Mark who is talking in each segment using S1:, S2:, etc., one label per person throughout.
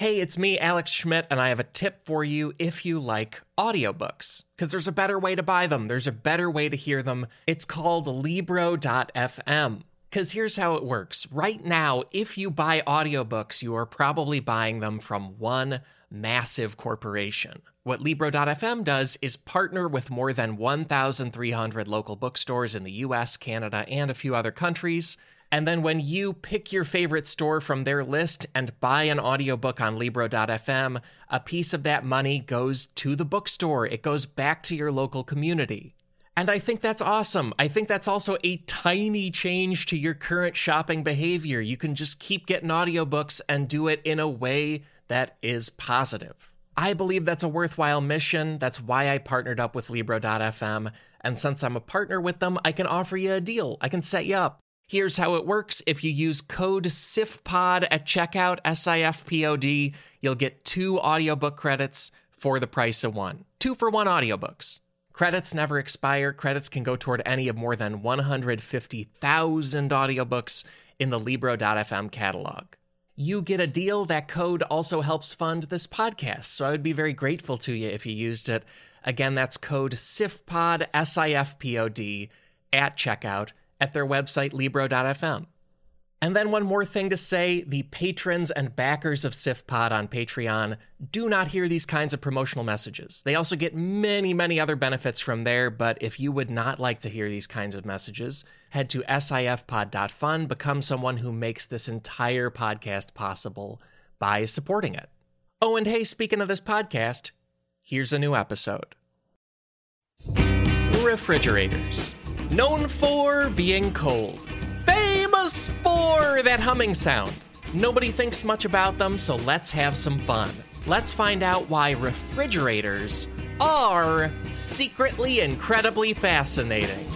S1: Hey, it's me, Alex Schmidt, and I have a tip for you if you like audiobooks. Because there's a better way to buy them, there's a better way to hear them. It's called Libro.fm. Because here's how it works. Right now, if you buy audiobooks, you are probably buying them from one massive corporation. What Libro.fm does is partner with more than 1,300 local bookstores in the US, Canada, and a few other countries. And then when you pick your favorite store from their list and buy an audiobook on Libro.fm, a piece of that money goes to the bookstore. It goes back to your local community. And I think that's awesome. I think that's also a tiny change to your current shopping behavior. You can just keep getting audiobooks and do it in a way that is positive. I believe that's a worthwhile mission. That's why I partnered up with Libro.fm. And since I'm a partner with them, I can offer you a deal. I can set you up. Here's how it works. If you use code SIFPOD at checkout, S I F P O D, you'll get two audiobook credits for the price of one. Two for one audiobooks. Credits never expire. Credits can go toward any of more than 150,000 audiobooks in the Libro.fm catalog. You get a deal. That code also helps fund this podcast. So I would be very grateful to you if you used it. Again, that's code SIFPOD, S I F P O D, at checkout at their website, Libro.fm. And then one more thing to say the patrons and backers of SIFPod on Patreon do not hear these kinds of promotional messages. They also get many, many other benefits from there, but if you would not like to hear these kinds of messages, head to sifpod.fun, become someone who makes this entire podcast possible by supporting it. Oh, and hey, speaking of this podcast, here's a new episode. Refrigerators. Known for being cold famous for that humming sound. Nobody thinks much about them, so let's have some fun. Let's find out why refrigerators are secretly incredibly fascinating.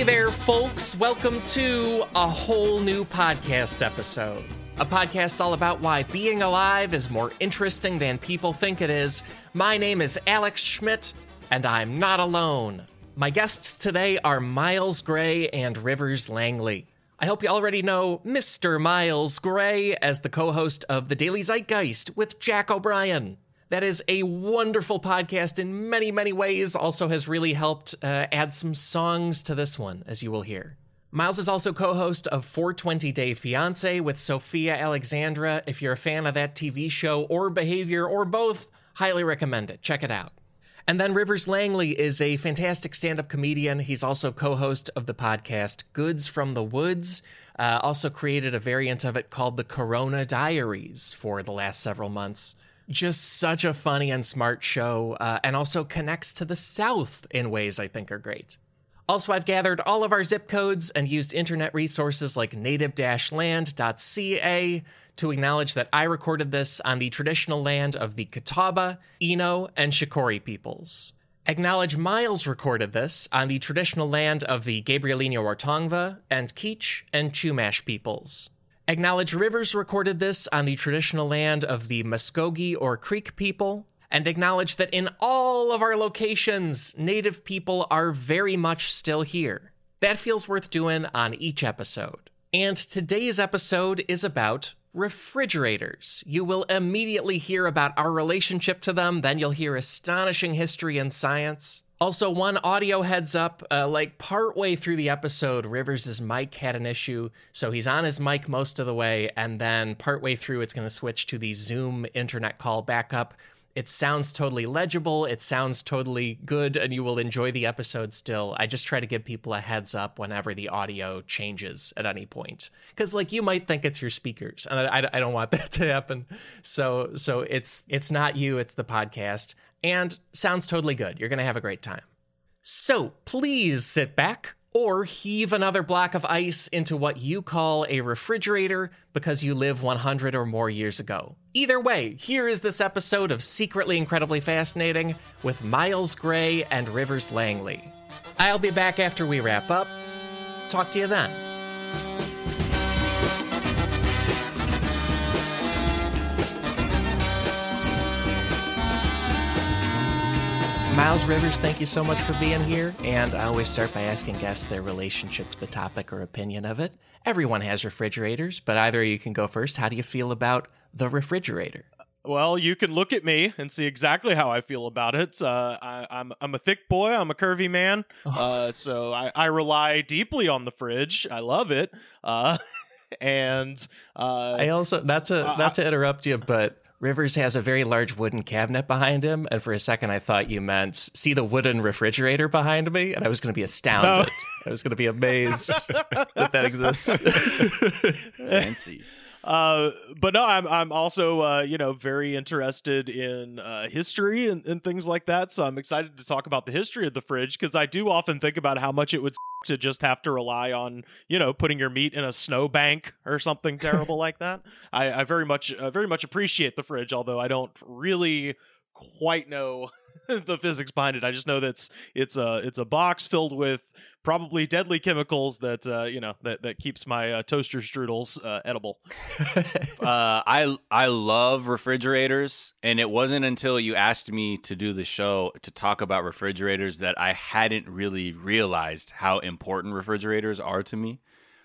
S1: Hey there, folks. Welcome to a whole new podcast episode. A podcast all about why being alive is more interesting than people think it is. My name is Alex Schmidt, and I'm not alone. My guests today are Miles Gray and Rivers Langley. I hope you already know Mr. Miles Gray as the co host of The Daily Zeitgeist with Jack O'Brien. That is a wonderful podcast in many, many ways. Also, has really helped uh, add some songs to this one, as you will hear. Miles is also co host of 420 Day Fiance with Sophia Alexandra. If you're a fan of that TV show or behavior or both, highly recommend it. Check it out. And then Rivers Langley is a fantastic stand up comedian. He's also co host of the podcast Goods from the Woods. Uh, also created a variant of it called the Corona Diaries for the last several months just such a funny and smart show, uh, and also connects to the South in ways I think are great. Also, I've gathered all of our zip codes and used internet resources like native land.ca to acknowledge that I recorded this on the traditional land of the Catawba, Eno, and Shakori peoples. Acknowledge Miles recorded this on the traditional land of the Gabrielino Ortongva and Kizh and Chumash peoples. Acknowledge Rivers recorded this on the traditional land of the Muskogee or Creek people, and acknowledge that in all of our locations, Native people are very much still here. That feels worth doing on each episode. And today's episode is about refrigerators. You will immediately hear about our relationship to them, then you'll hear astonishing history and science. Also, one audio heads up uh, like partway through the episode, Rivers' mic had an issue. So he's on his mic most of the way. And then partway through, it's going to switch to the Zoom internet call backup. It sounds totally legible. It sounds totally good, and you will enjoy the episode still. I just try to give people a heads up whenever the audio changes at any point, because like you might think it's your speakers, and I, I, don't want that to happen. So so it's it's not you, it's the podcast, and sounds totally good. You're gonna have a great time. So please sit back, or heave another block of ice into what you call a refrigerator because you live 100 or more years ago. Either way, here is this episode of Secretly Incredibly Fascinating with Miles Gray and Rivers Langley. I'll be back after we wrap up. Talk to you then. Miles Rivers, thank you so much for being here. And I always start by asking guests their relationship to the topic or opinion of it. Everyone has refrigerators, but either you can go first. How do you feel about the refrigerator?
S2: Well, you can look at me and see exactly how I feel about it. Uh, I, am I'm, I'm a thick boy. I'm a curvy man, uh, so I, I rely deeply on the fridge. I love it, uh, and uh,
S1: I also not to not to interrupt you, but Rivers has a very large wooden cabinet behind him, and for a second I thought you meant see the wooden refrigerator behind me, and I was going to be astounded. No. I was going to be amazed that that exists.
S3: Fancy.
S2: Uh, but no, I'm I'm also uh, you know very interested in uh, history and, and things like that. So I'm excited to talk about the history of the fridge because I do often think about how much it would to just have to rely on you know putting your meat in a snowbank or something terrible like that. I, I very much uh, very much appreciate the fridge, although I don't really quite know the physics behind it. I just know that it's it's a it's a box filled with probably deadly chemicals that uh, you know that that keeps my uh, toaster strudels uh, edible.
S3: uh, I I love refrigerators, and it wasn't until you asked me to do the show to talk about refrigerators that I hadn't really realized how important refrigerators are to me.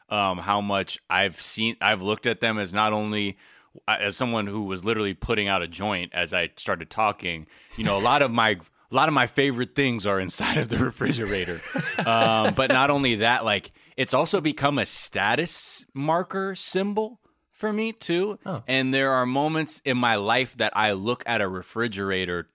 S3: Um, how much I've seen, I've looked at them as not only as someone who was literally putting out a joint as I started talking, you know, a lot of my a lot of my favorite things are inside of the refrigerator. um, but not only that, like it's also become a status marker symbol for me too. Oh. And there are moments in my life that I look at a refrigerator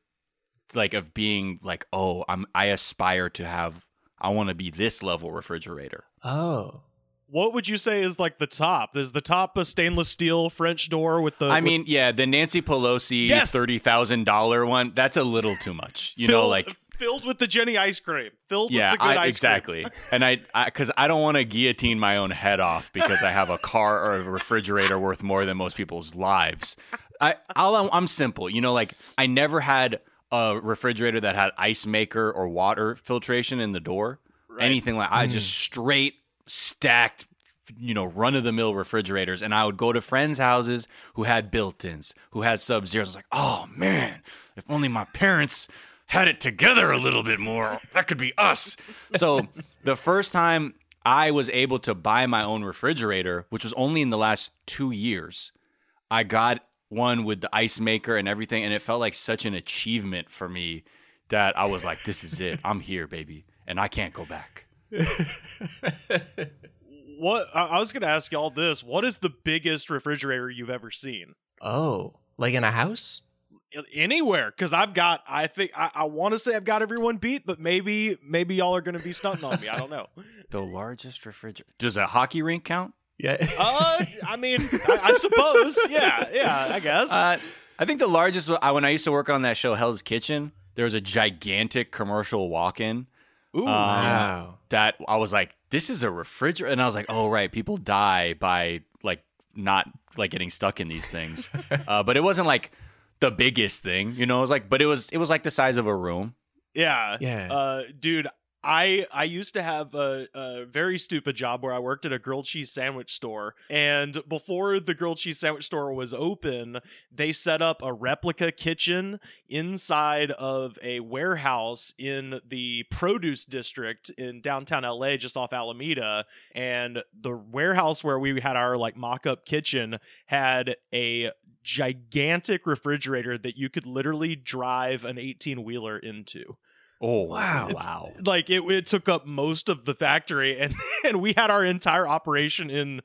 S3: like of being like, oh, I'm I aspire to have I want to be this level refrigerator.
S1: Oh
S2: what would you say is like the top? Is the top a stainless steel French door with the?
S3: I
S2: with...
S3: mean, yeah, the Nancy Pelosi yes! thirty thousand dollar one. That's a little too much. You filled, know, like
S2: filled with the Jenny ice cream. Filled yeah, with the good I, ice
S3: exactly.
S2: cream.
S3: and I, because I, I, don't want to guillotine my own head off because I have a car or a refrigerator worth more than most people's lives. I, I'll, I'm simple. You know, like I never had a refrigerator that had ice maker or water filtration in the door. Right. Anything like I just mm. straight stacked you know run of the mill refrigerators and i would go to friends houses who had built-ins who had sub zeros i was like oh man if only my parents had it together a little bit more that could be us. So the first time i was able to buy my own refrigerator which was only in the last two years i got one with the ice maker and everything and it felt like such an achievement for me that i was like this is it. I'm here baby and i can't go back
S2: what I was going to ask y'all this: What is the biggest refrigerator you've ever seen?
S1: Oh, like in a house?
S2: Anywhere, because I've got. I think I, I want to say I've got everyone beat, but maybe maybe y'all are going to be stunting on me. I don't know.
S3: The largest refrigerator. Does a hockey rink count?
S1: Yeah.
S2: uh, I mean, I, I, suppose. Yeah, yeah. I guess.
S3: Uh, I think the largest. When I used to work on that show, Hell's Kitchen, there was a gigantic commercial walk-in
S2: Ooh, um, wow.
S3: That I was like, this is a refrigerator, and I was like, oh right, people die by like not like getting stuck in these things. uh, but it wasn't like the biggest thing, you know. It was like, but it was it was like the size of a room.
S2: Yeah,
S1: yeah,
S2: uh, dude. I I used to have a, a, very stupid job where I worked at a grilled cheese sandwich store, and before the grilled cheese sandwich store was open, they set up a replica kitchen inside of a warehouse in the produce district in downtown LA, just off Alameda. And the warehouse where we had our like mock-up kitchen had a gigantic refrigerator that you could literally drive an 18 wheeler into.
S3: Oh wow!
S2: It's,
S3: wow!
S2: Like it, it took up most of the factory, and and we had our entire operation in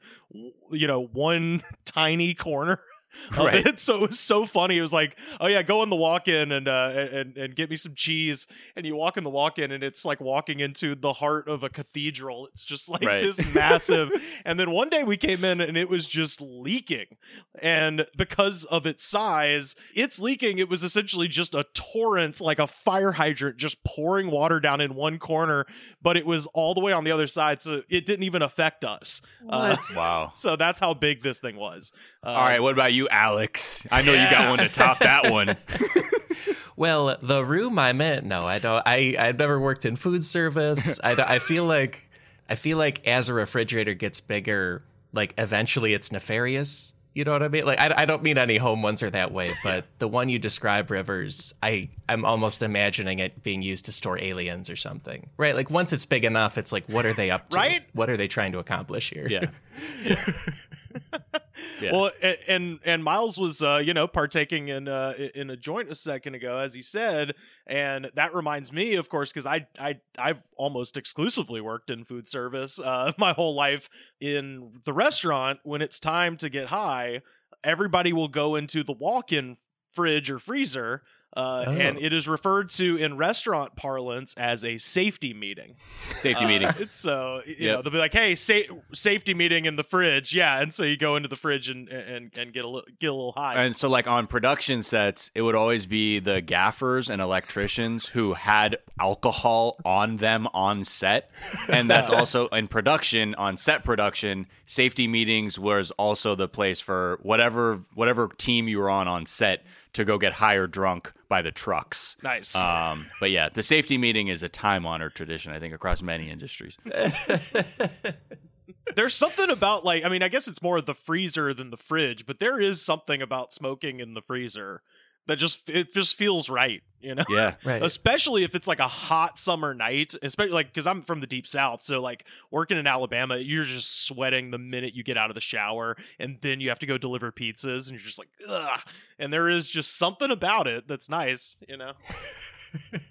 S2: you know one tiny corner right. it. So it was so funny. It was like, oh yeah, go in the walk-in and uh, and and get me some cheese. And you walk in the walk-in, and it's like walking into the heart of a cathedral. It's just like right. this massive. and then one day we came in, and it was just leaking. And because of its size, it's leaking. It was essentially just a torrent, like a fire hydrant, just pouring water down in one corner. But it was all the way on the other side, so it didn't even affect us.
S3: Uh, wow!
S2: So that's how big this thing was.
S3: Uh, all right, what about you? Alex. I know yeah. you got one to top that one.
S1: well, the room I'm in, no, I don't. I I've never worked in food service. I I feel like I feel like as a refrigerator gets bigger, like eventually it's nefarious. You know what I mean? Like, I, I don't mean any home ones are that way, but the one you describe, Rivers, I I'm almost imagining it being used to store aliens or something, right? Like once it's big enough, it's like, what are they up to?
S2: Right?
S1: What are they trying to accomplish here?
S3: Yeah. Yeah.
S2: Well, and and Miles was uh, you know partaking in uh, in a joint a second ago, as he said, and that reminds me, of course, because I I I've almost exclusively worked in food service uh, my whole life in the restaurant. When it's time to get high, everybody will go into the walk-in fridge or freezer. Uh,
S1: Oh.
S2: And it is referred to in restaurant parlance as a safety meeting.
S3: Safety
S2: Uh,
S3: meeting.
S2: It's so you
S3: Yep.
S2: know they'll be like, "Hey, sa- safety meeting in the fridge." Yeah, and so you go into the fridge and and, and get a little get a little high.
S3: And so, like on production sets, it would always be the gaffers and electricians who had alcohol on them on set. And that's also in production, on set production, safety meetings was also the place for whatever whatever team you were on on set to go get higher drunk by the trucks.
S2: nice.
S3: Um, but yeah, the safety meeting is a time honored tradition, I think, across many industries.
S2: There's something about like I mean, I guess it's more the freezer than the fridge, but there is something about smoking in the freezer that just it just feels right, you know.
S3: Yeah.
S1: Right.
S2: especially if it's like a hot summer night especially like because i'm from the deep south so like working in alabama you're just sweating the minute you get out of the shower and then you have to go deliver pizzas and you're just like ugh and there is just something about it that's nice you know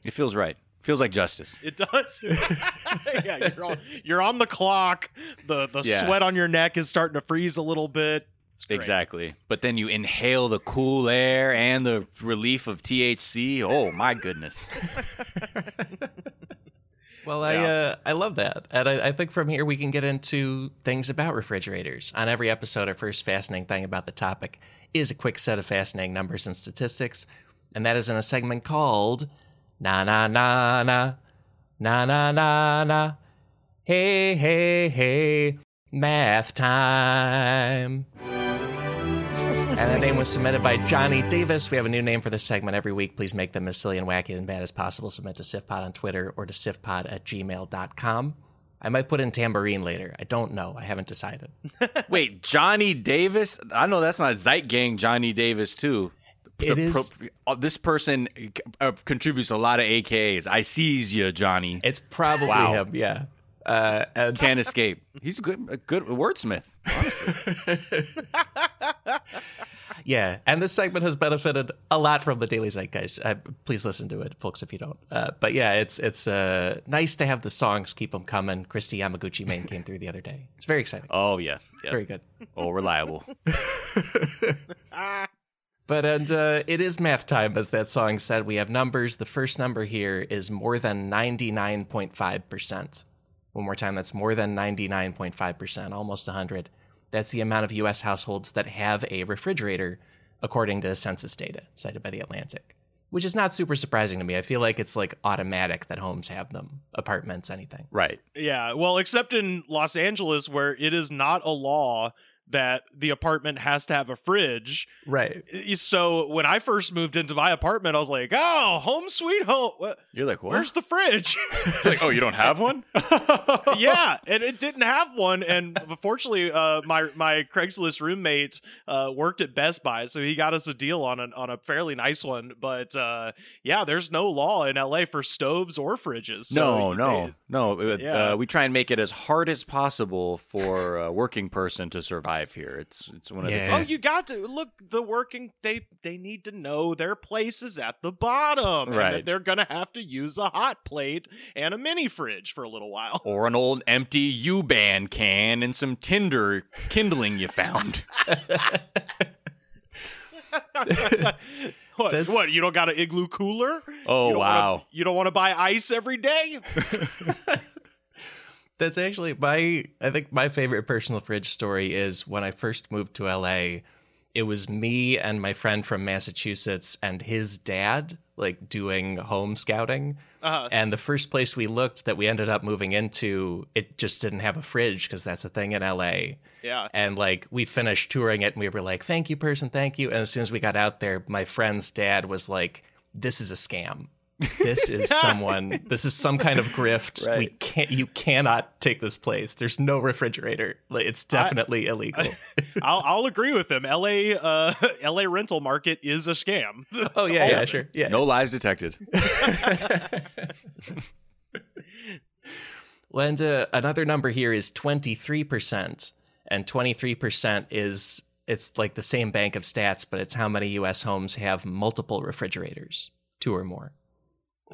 S3: It feels right. Feels like justice.
S2: it does yeah you're on, you're on the clock the the
S3: Yeah.
S2: sweat on your neck is starting to freeze a little bit It's great.
S3: Exactly. But then you inhale the cool air and the relief of THC. Oh my goodness.
S1: Well, I
S2: Yeah.
S1: uh, I love that, and I, I think from here we can get into things about refrigerators. On every episode, our first fascinating thing about the topic is a quick set of fascinating numbers and statistics, and that is in a segment called "Na Na Na Na Na Na Na Na." Hey hey hey, math time. And the name was submitted by Johnny Davis. We have a new name for this segment every week. Please make them as silly and wacky and bad as possible. Submit to SIFPod on Twitter or to SIFPod at gmail.com. I might put in tambourine later. I don't know. I haven't decided.
S3: Wait, Johnny Davis? I know that's not Zeit Gang Johnny Davis too.
S1: It is-
S3: uh, this person uh, contributes a lot of AKAs. I sees you, Johnny.
S1: It's probably
S3: Wow.
S1: him, yeah. Uh, and
S3: Can't escape. He's a good, a good wordsmith.
S1: Yeah, and this segment has benefited a lot from the Daily Zeitgeist. Uh, please listen to it, folks, if you don't. Uh, but yeah, it's it's uh, nice to have the songs keep them coming. Kristi Yamaguchi Main came through the other day. It's very exciting.
S3: Oh yeah, yeah.
S1: very good.
S3: Oh, reliable.
S1: But and uh, it is math time, as that song said. We have numbers. The first number here is more than ninety nine point five percent. One more time, that's more than ninety nine point five percent, almost hundred. That's the amount of U.S. households that have a refrigerator, according to census data cited by the Atlantic. Which is not super surprising to me. I feel like it's like automatic that homes have them, apartments, anything.
S3: Right.
S2: Yeah, well, except in Los Angeles, where it is not a law that the apartment has to have a fridge.
S1: Right.
S2: So when I first moved into my apartment, I was like, "Oh, home sweet home.
S3: You're like, what?
S2: Where's the fridge?"
S3: It's like, oh, you don't have one?
S2: yeah, and it didn't have one. And fortunately, uh, my my Craigslist roommate uh, worked at Best Buy, so he got us a deal on a on a fairly nice one. But uh, yeah, there's no law in LA for stoves or fridges. So
S3: no,
S2: they-
S3: no, no. Uh,
S2: Yeah.
S3: uh, we try and make it as hard as possible for a working person to survive here. It's it's one of
S1: Yeah.
S2: Oh, you got to look. The working they they need to know their place is at the bottom, and
S3: Right.
S2: that they're gonna have to use a hot plate and a mini fridge for a little while.
S3: or an old empty Yuban can and some Tinder kindling you found.
S2: what?
S1: That's-
S2: What? You don't got an igloo cooler?
S3: Oh,
S2: You
S3: wow.
S2: Wanna, you don't want to buy ice every day?
S1: That's actually my I think my favorite personal fridge story is when I first moved to LA. It was me and my friend from Massachusetts and his dad like doing home scouting.
S2: Uh-huh.
S1: And the first place we looked that we ended up moving into, it just didn't have a fridge because that's a thing in LA.
S2: Yeah.
S1: And like we finished touring it and we were like, thank you, person, thank you. And as soon as we got out there, my friend's dad was like, this is a scam. This is someone this is some kind of grift. Right. we can't you cannot take this place. There's no refrigerator. It's definitely
S2: I,
S1: illegal.
S2: I, will I'll agree with him. La uh la rental market is a scam.
S1: Oh yeah yeah sure. Yeah.
S3: No lies detected.
S1: And uh, another number here is 23% and 23% is it's like the same bank of stats but it's how many us homes have multiple refrigerators two or more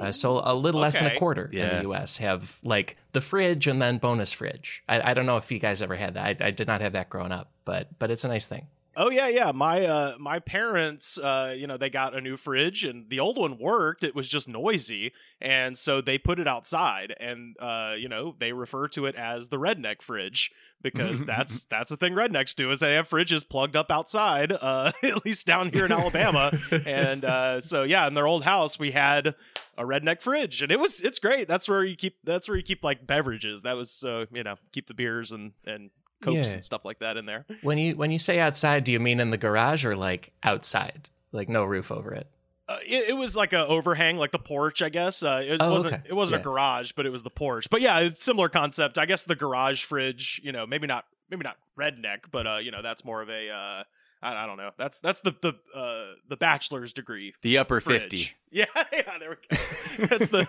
S1: uh, so a little okay. less than a quarter yeah. in the U.S. have like the fridge and then bonus fridge. I, I don't know if you guys ever had that. I, I, did not have that growing up, but but it's a nice thing.
S2: Oh yeah, yeah. My uh, my parents, uh, you know, they got a new fridge, and the old one worked. It was just noisy, and so they put it outside, and uh, you know, they refer to it as the redneck fridge because that's that's the thing rednecks do is they have fridges plugged up outside uh, at least down here in alabama and uh, so yeah in their old house we had a redneck fridge and it was it's great that's where you keep that's where you keep like beverages that was so uh, you know keep the beers and and cokes yeah. and stuff like that in there
S1: when you when you say outside do you mean in the garage or like outside like no roof over it
S2: uh, it, it, was like a overhang, like the porch, I guess. Uh, it oh, wasn't. Okay. It wasn't yeah. a garage, but it was the porch. But yeah, similar concept. I guess the garage fridge. You know, maybe not. Maybe not redneck, but uh, you know, that's more of a. I, I don't know. That's that's the the uh, the bachelor's degree.
S3: The upper fridge. fifty.
S2: Yeah, yeah. There we go. that's the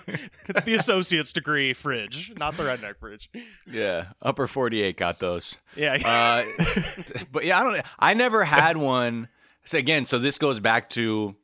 S2: it's the associate's degree fridge, not the redneck fridge.
S3: Yeah, upper forty eight got those.
S2: Yeah.
S3: uh, but yeah, I don't. I never had one. So again, so this goes back to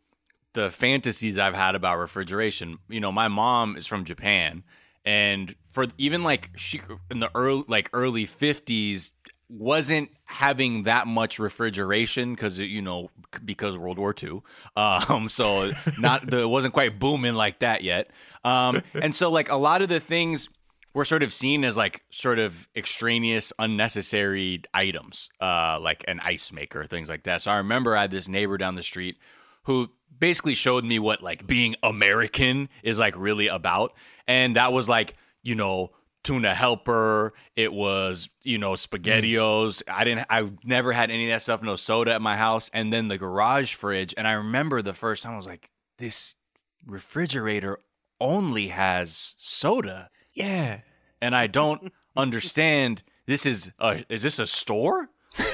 S3: the fantasies I've had about refrigeration. You know, my mom is from Japan, and for even like she in the early like early fifties wasn't having that much refrigeration because you know because World War II. Um, so not the it wasn't quite booming like that yet. Um, and so like a lot of the things were sort of seen as like sort of extraneous, unnecessary items, uh, like an ice maker, things like that. So I remember I had this neighbor down the street who basically showed me what like being American is like really about. And that was like, you know, tuna helper. It was, you know, spaghettios. I didn't I never had any of that stuff, no soda at my house. And then the garage fridge. And I remember the first time I was like, this refrigerator only has soda.
S1: Yeah.
S3: And I don't understand this is a, is this a store?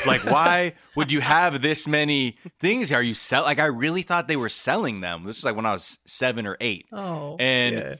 S3: like, why would you have this many things? Are you sell? Like, I really thought they were selling them. This is like when I was seven or eight.
S1: Oh,
S3: and. Yeah.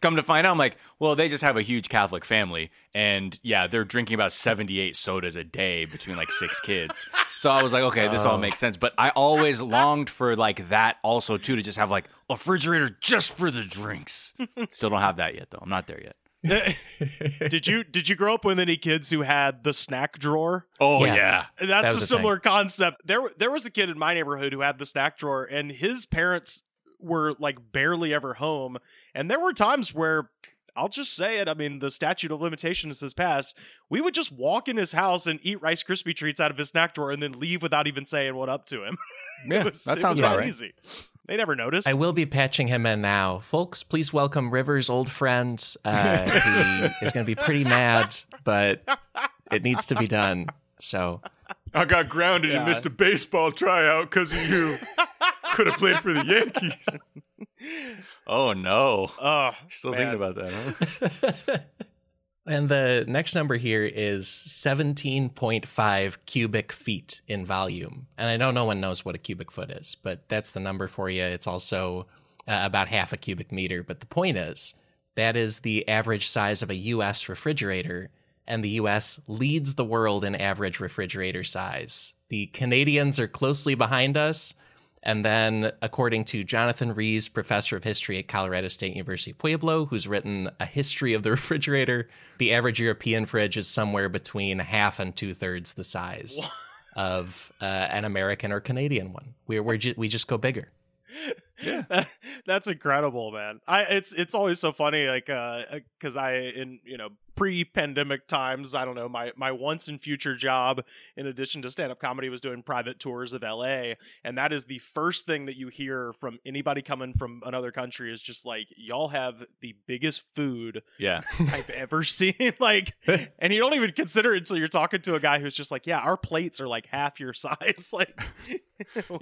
S3: Come to find out, I'm like, well, they just have a huge Catholic family, and yeah, they're drinking about 78 sodas a day between like six kids. So I was like, okay, this all oh. makes sense. But I always longed for like that also too to just have like a refrigerator just for the drinks. Still don't have that yet though. I'm not there yet.
S2: did you did you grow up with any kids who had the snack drawer?
S3: Oh yeah, yeah.
S2: that's that a similar thing. concept. There there was a kid in my neighborhood who had the snack drawer, and his parents were like barely ever home, and there were times where I'll just say it. I mean, the statute of limitations has passed. We would just walk in his house and eat Rice Krispie treats out of his snack drawer, and then leave without even saying what up to him.
S3: Yeah, was, that sounds about right. easy.
S2: They never noticed.
S1: I will be patching him in now. Folks, please welcome River's old friend. Uh, he is going to be pretty mad, but it needs to be done. So.
S4: I got grounded yeah. and missed a baseball tryout because of you. Could have played for the Yankees.
S3: Oh, no.
S2: Oh,
S3: Still man. thinking about that, huh?
S1: And the next number here is 17.5 cubic feet in volume. And I know no one knows what a cubic foot is, but that's the number for you. It's also uh, about half a cubic meter. But the point is, that is the average size of a US refrigerator. And the US leads the world in average refrigerator size. The Canadians are closely behind us, and then, according to Jonathan Rees, professor of history at Colorado State University Pueblo, who's written a history of the refrigerator, the average European fridge is somewhere between half and two thirds the size of uh, an American or Canadian one. We're, we're ju- we just go bigger.
S2: Yeah. that's incredible, man. I it's it's always so funny, like uh, because I in you know pre-pandemic times i don't know my my once and future job in addition to stand-up comedy was doing private tours of la and that is the first thing that you hear from anybody coming from another country is just like y'all have the biggest food
S3: yeah
S2: i've ever seen like and you don't even consider it until you're talking to a guy who's just like yeah our plates are like half your size like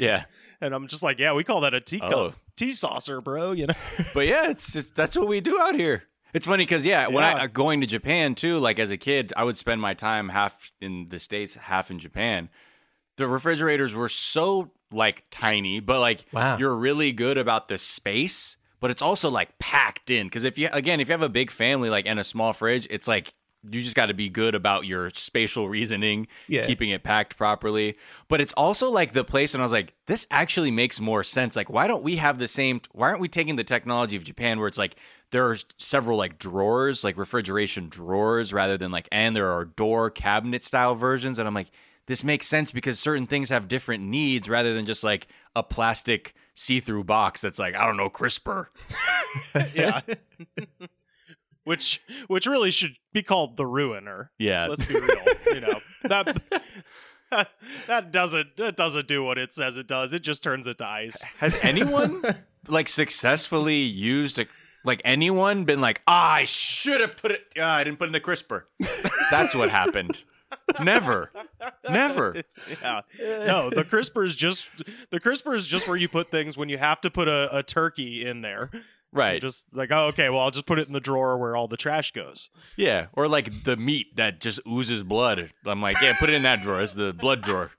S3: yeah
S2: and i'm just like yeah we call that a teacup oh tea saucer, bro. You know.
S3: but yeah, it's just, that's what we do out here. It's funny because yeah, when I
S2: Yeah.
S3: uh, going to Japan too, like as a kid, I would spend my time half in the states, half in Japan. The refrigerators were so like tiny, but like
S1: Wow.
S3: you're really good about the space, but it's also like packed in. Because if you again, if you have a big family like and a small fridge, it's like you just got to be good about your spatial reasoning,
S1: Yeah.
S3: keeping it packed properly. But it's also like the place, and I was like, this actually makes more sense. Like, why don't we have the same? Why aren't we taking the technology of Japan where it's like there are several like drawers, like refrigeration drawers, rather than like, and there are door cabinet style versions. And I'm like, this makes sense because certain things have different needs rather than just like a plastic see through box that's like, I don't know, crisper.
S2: yeah. which which really should be called the ruiner.
S3: Yeah.
S2: Let's be real. you know that. That doesn't that doesn't do what it says it does. It just turns it to ice.
S3: Has anyone like successfully used a like anyone been like, ah, I should have put it. Ah, I didn't put it in the crisper. That's what happened. Never, never.
S2: Yeah. No, the crisper is just the crisper is just where you put things when you have to put a, a turkey in there.
S3: Right.
S2: Just like, oh, okay, well, I'll just put it in the drawer where all the trash goes.
S3: Yeah. Or like the meat that just oozes blood. I'm like, yeah, put it in that drawer. It's the blood drawer.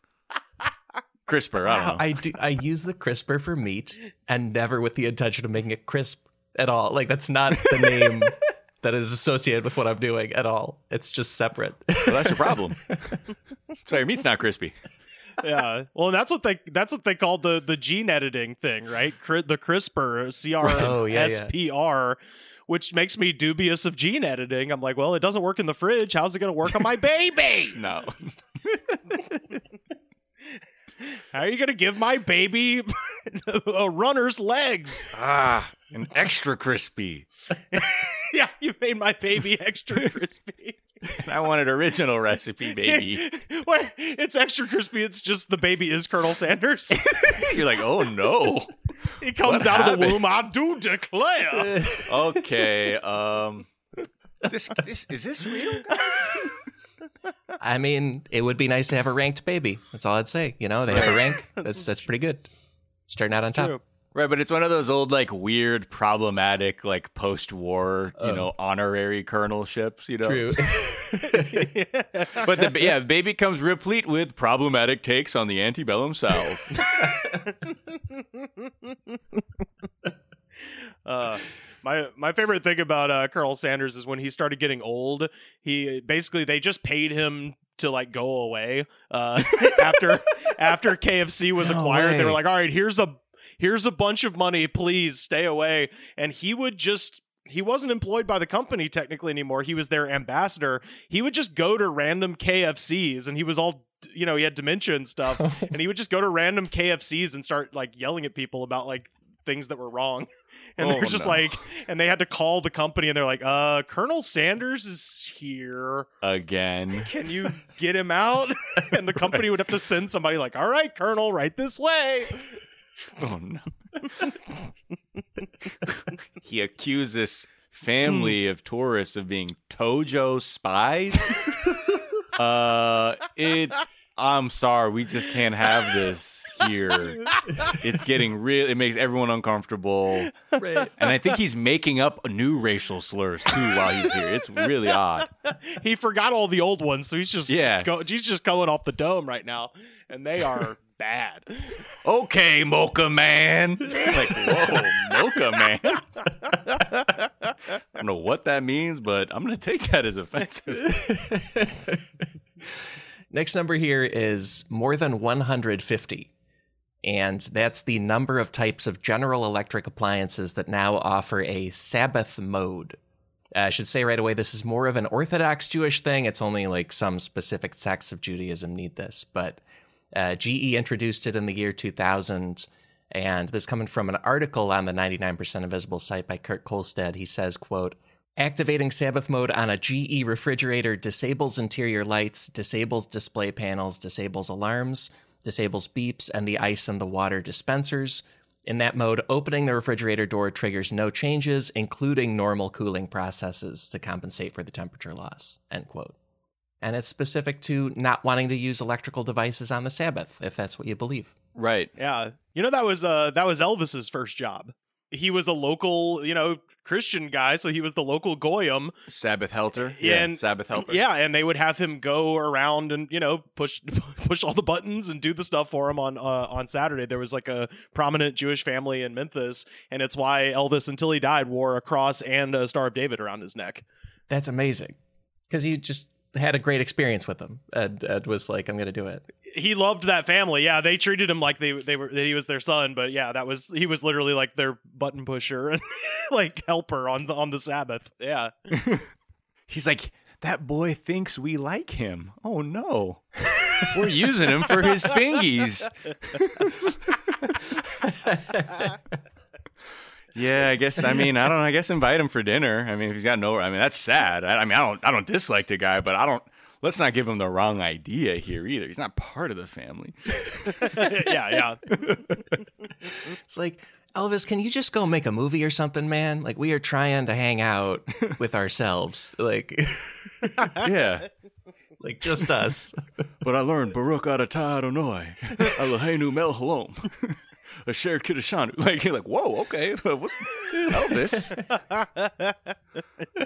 S3: Crisper. I don't know.
S1: I do. I use the crisper for meat, and never with the intention of making it crisp at all. Like that's not the name that is associated with what I'm doing at all. It's just separate.
S3: Well, that's your problem. That's why your meat's not crispy.
S2: Yeah. Well, and that's what they that's what they called the the gene editing thing, right? Cri- the CRISPR, C R
S1: Oh, yeah,
S2: S P R, which makes me dubious of gene editing. I'm like, well, it doesn't work in the fridge. How's it going to work on my baby?
S3: No.
S2: How are you going to give my baby a runner's legs?
S3: Ah, an extra crispy.
S2: yeah, you made my baby extra crispy.
S3: I wanted original recipe, baby.
S2: Wait, it's extra crispy. It's just the baby is Colonel Sanders.
S3: You're like, oh no.
S2: He comes
S3: What
S2: out of the womb. I do declare.
S3: Okay. Um. This, this is this real?
S1: I mean, it would be nice to have a ranked baby. That's all I'd say. You know, they have a rank. That's that's pretty good. Starting out on top.
S2: True.
S3: Right, but it's one of those old, like, weird, problematic, like, post-war, you know, honorary colonelships. You know,
S1: True.
S3: But the yeah, baby comes replete with problematic takes on the antebellum South.
S2: Uh, my my favorite thing about uh, Colonel Sanders is when he started getting old. He basically they just paid him to like go away uh, after after KFC was
S1: No
S2: acquired. They were like, "All right, here's a here's a bunch of money. Please stay away." And he would just he wasn't employed by the company technically anymore. He was their ambassador. He would just go to random KFCs and he was all you know, he had dementia and stuff. and he would just go to random KFCs and start like yelling at people about like things that were wrong. And
S3: Oh,
S2: they're just
S3: no.
S2: like and they had to call the company and they're like, uh, Colonel Sanders is here.
S3: Again.
S2: Can you get him out? and the company would have to send somebody like, all right, Colonel, right this way.
S3: Oh no. he accuses family of tourists of being Tojo spies. uh it I'm sorry, we just can't have this here. It's getting real it makes everyone uncomfortable.
S1: right.
S3: And I think he's making up new racial slurs too while he's here. It's really odd.
S2: he forgot all the old ones, so he's just
S3: Yeah.
S2: go, he's just going off the dome right now, and they are bad.
S3: Okay, Mocha Man. like, whoa, Mocha Man. I don't know what that means, but I'm going to take that as offensive.
S1: Next number here is more than 150. And that's the number of types of General Electric appliances that now offer a Sabbath mode. Uh, I should say right away, this is more of an Orthodox Jewish thing. It's only like some specific sects of Judaism need this. But uh, GE introduced it in the year 2000. And this coming from an article on the 99% Invisible site by Kurt Kohlstedt. He says, quote, Activating Sabbath mode on a GE refrigerator disables interior lights, disables display panels, disables alarms, disables beeps, and the ice and the water dispensers. In that mode, opening the refrigerator door triggers no changes, including normal cooling processes to compensate for the temperature loss. End quote. And it's specific to not wanting to use electrical devices on the Sabbath, if that's what you believe.
S3: Right.
S2: Yeah, You know that was uh that was Elvis's first job. He was a local, you know, Christian guy, so he was the local goyim.
S3: Sabbath Helter.
S2: And-
S3: yeah, Sabbath Helper.
S2: Yeah, and they would have him go around and you know push push all the buttons and do the stuff for him on uh, on Saturday. There was like a prominent Jewish family in Memphis, and it's why Elvis, until he died, wore a cross and a Star of David around his neck.
S1: That's amazing. Because he just had a great experience with them and, and was like, I'm going to do it.
S2: He loved that family. Yeah, they treated him like they they were that he was their son. But yeah, that was he was literally like their button pusher and like helper on the on the Sabbath. Yeah.
S3: He's like, that boy thinks we like him. Oh no. We're using him for his fingies. yeah, I guess I mean, I don't know, I guess invite him for dinner. I mean, if he's got no I mean, that's sad. I, I mean, I don't I don't dislike the guy, but I don't let's not give him the wrong idea here either. He's not part of the family.
S2: yeah, yeah.
S1: It's like, Elvis, can you just go make a movie or something, man? Like, we are trying to hang out with ourselves. Like,
S3: Yeah.
S1: like just us.
S3: But I learned Baruch Adonai Adonai, Eloheinu Mel Halom, Asher Kiddushanu. Like you're like, whoa, okay, but what, Elvis,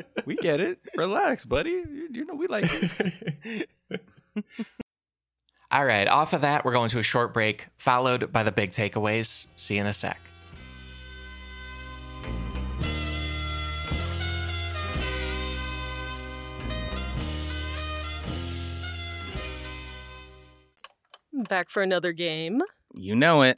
S3: we get it. Relax, buddy. You, you know we like it.
S1: All right, off of that, we're going to a short break, followed by the big takeaways. See you in a sec.
S5: Back for another game.
S6: You know it.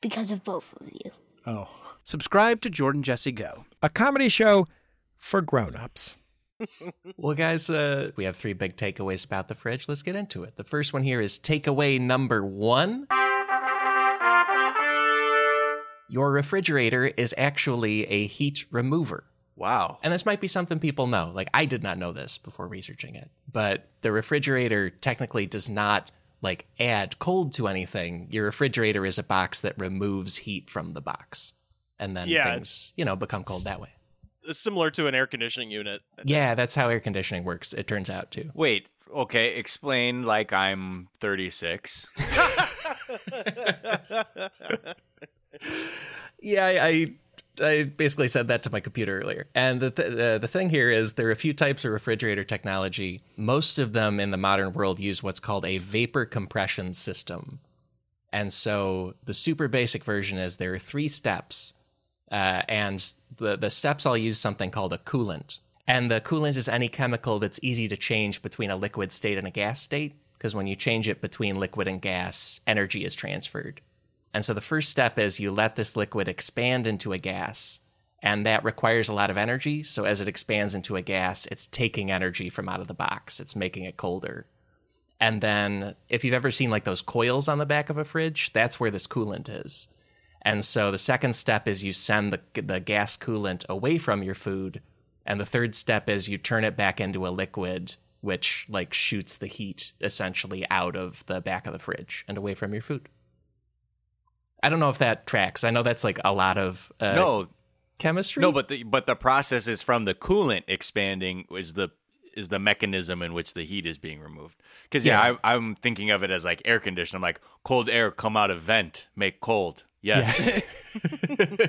S7: Because of both of you.
S4: Oh.
S8: Subscribe to Jordan Jesse Go.
S9: A comedy show for grown-ups.
S1: Well, guys, uh, we have three big takeaways about the fridge. Let's get into it. The first one here is takeaway number one Your refrigerator is actually a heat remover.
S3: Wow.
S1: And this might be something people know. Like, I did not know this before researching it, but the refrigerator technically does not like add cold to anything. Your refrigerator is a box that removes heat from the box. And then
S2: Yeah,
S1: things, you know, become cold that way.
S2: Similar to an air conditioning unit.
S1: Yeah, that's how air conditioning works, it turns out, too.
S3: Wait. Okay. Explain like I'm 36.
S1: Yeah, I, I I basically said that to my computer earlier. And the th- the the thing here is there are a few types of refrigerator technology. Most of them in the modern world use what's called a vapor compression system. And so the super basic version is there are three steps, uh, and the the steps all use something called a coolant. And the coolant is any chemical that's easy to change between a liquid state and a gas state, because when you change it between liquid and gas, energy is transferred. And so the first step is you let this liquid expand into a gas, and that requires a lot of energy. So as it expands into a gas, it's taking energy from out of the box, it's making it colder. And then if you've ever seen like those coils on the back of a fridge, that's where this coolant is. And so the second step is you send the, the gas coolant away from your food. And the third step is you turn it back into a liquid, which like shoots the heat essentially out of the back of the fridge and away from your food. I don't know if that tracks. I know that's like a lot of uh,
S3: no,
S1: chemistry.
S3: no, but the but the process is from the coolant expanding is the is the mechanism in which the heat is being removed. Because yeah,
S1: Yeah.
S3: I, I'm thinking of it as like air conditioning. I'm like cold air come out of vent, make cold. Yes.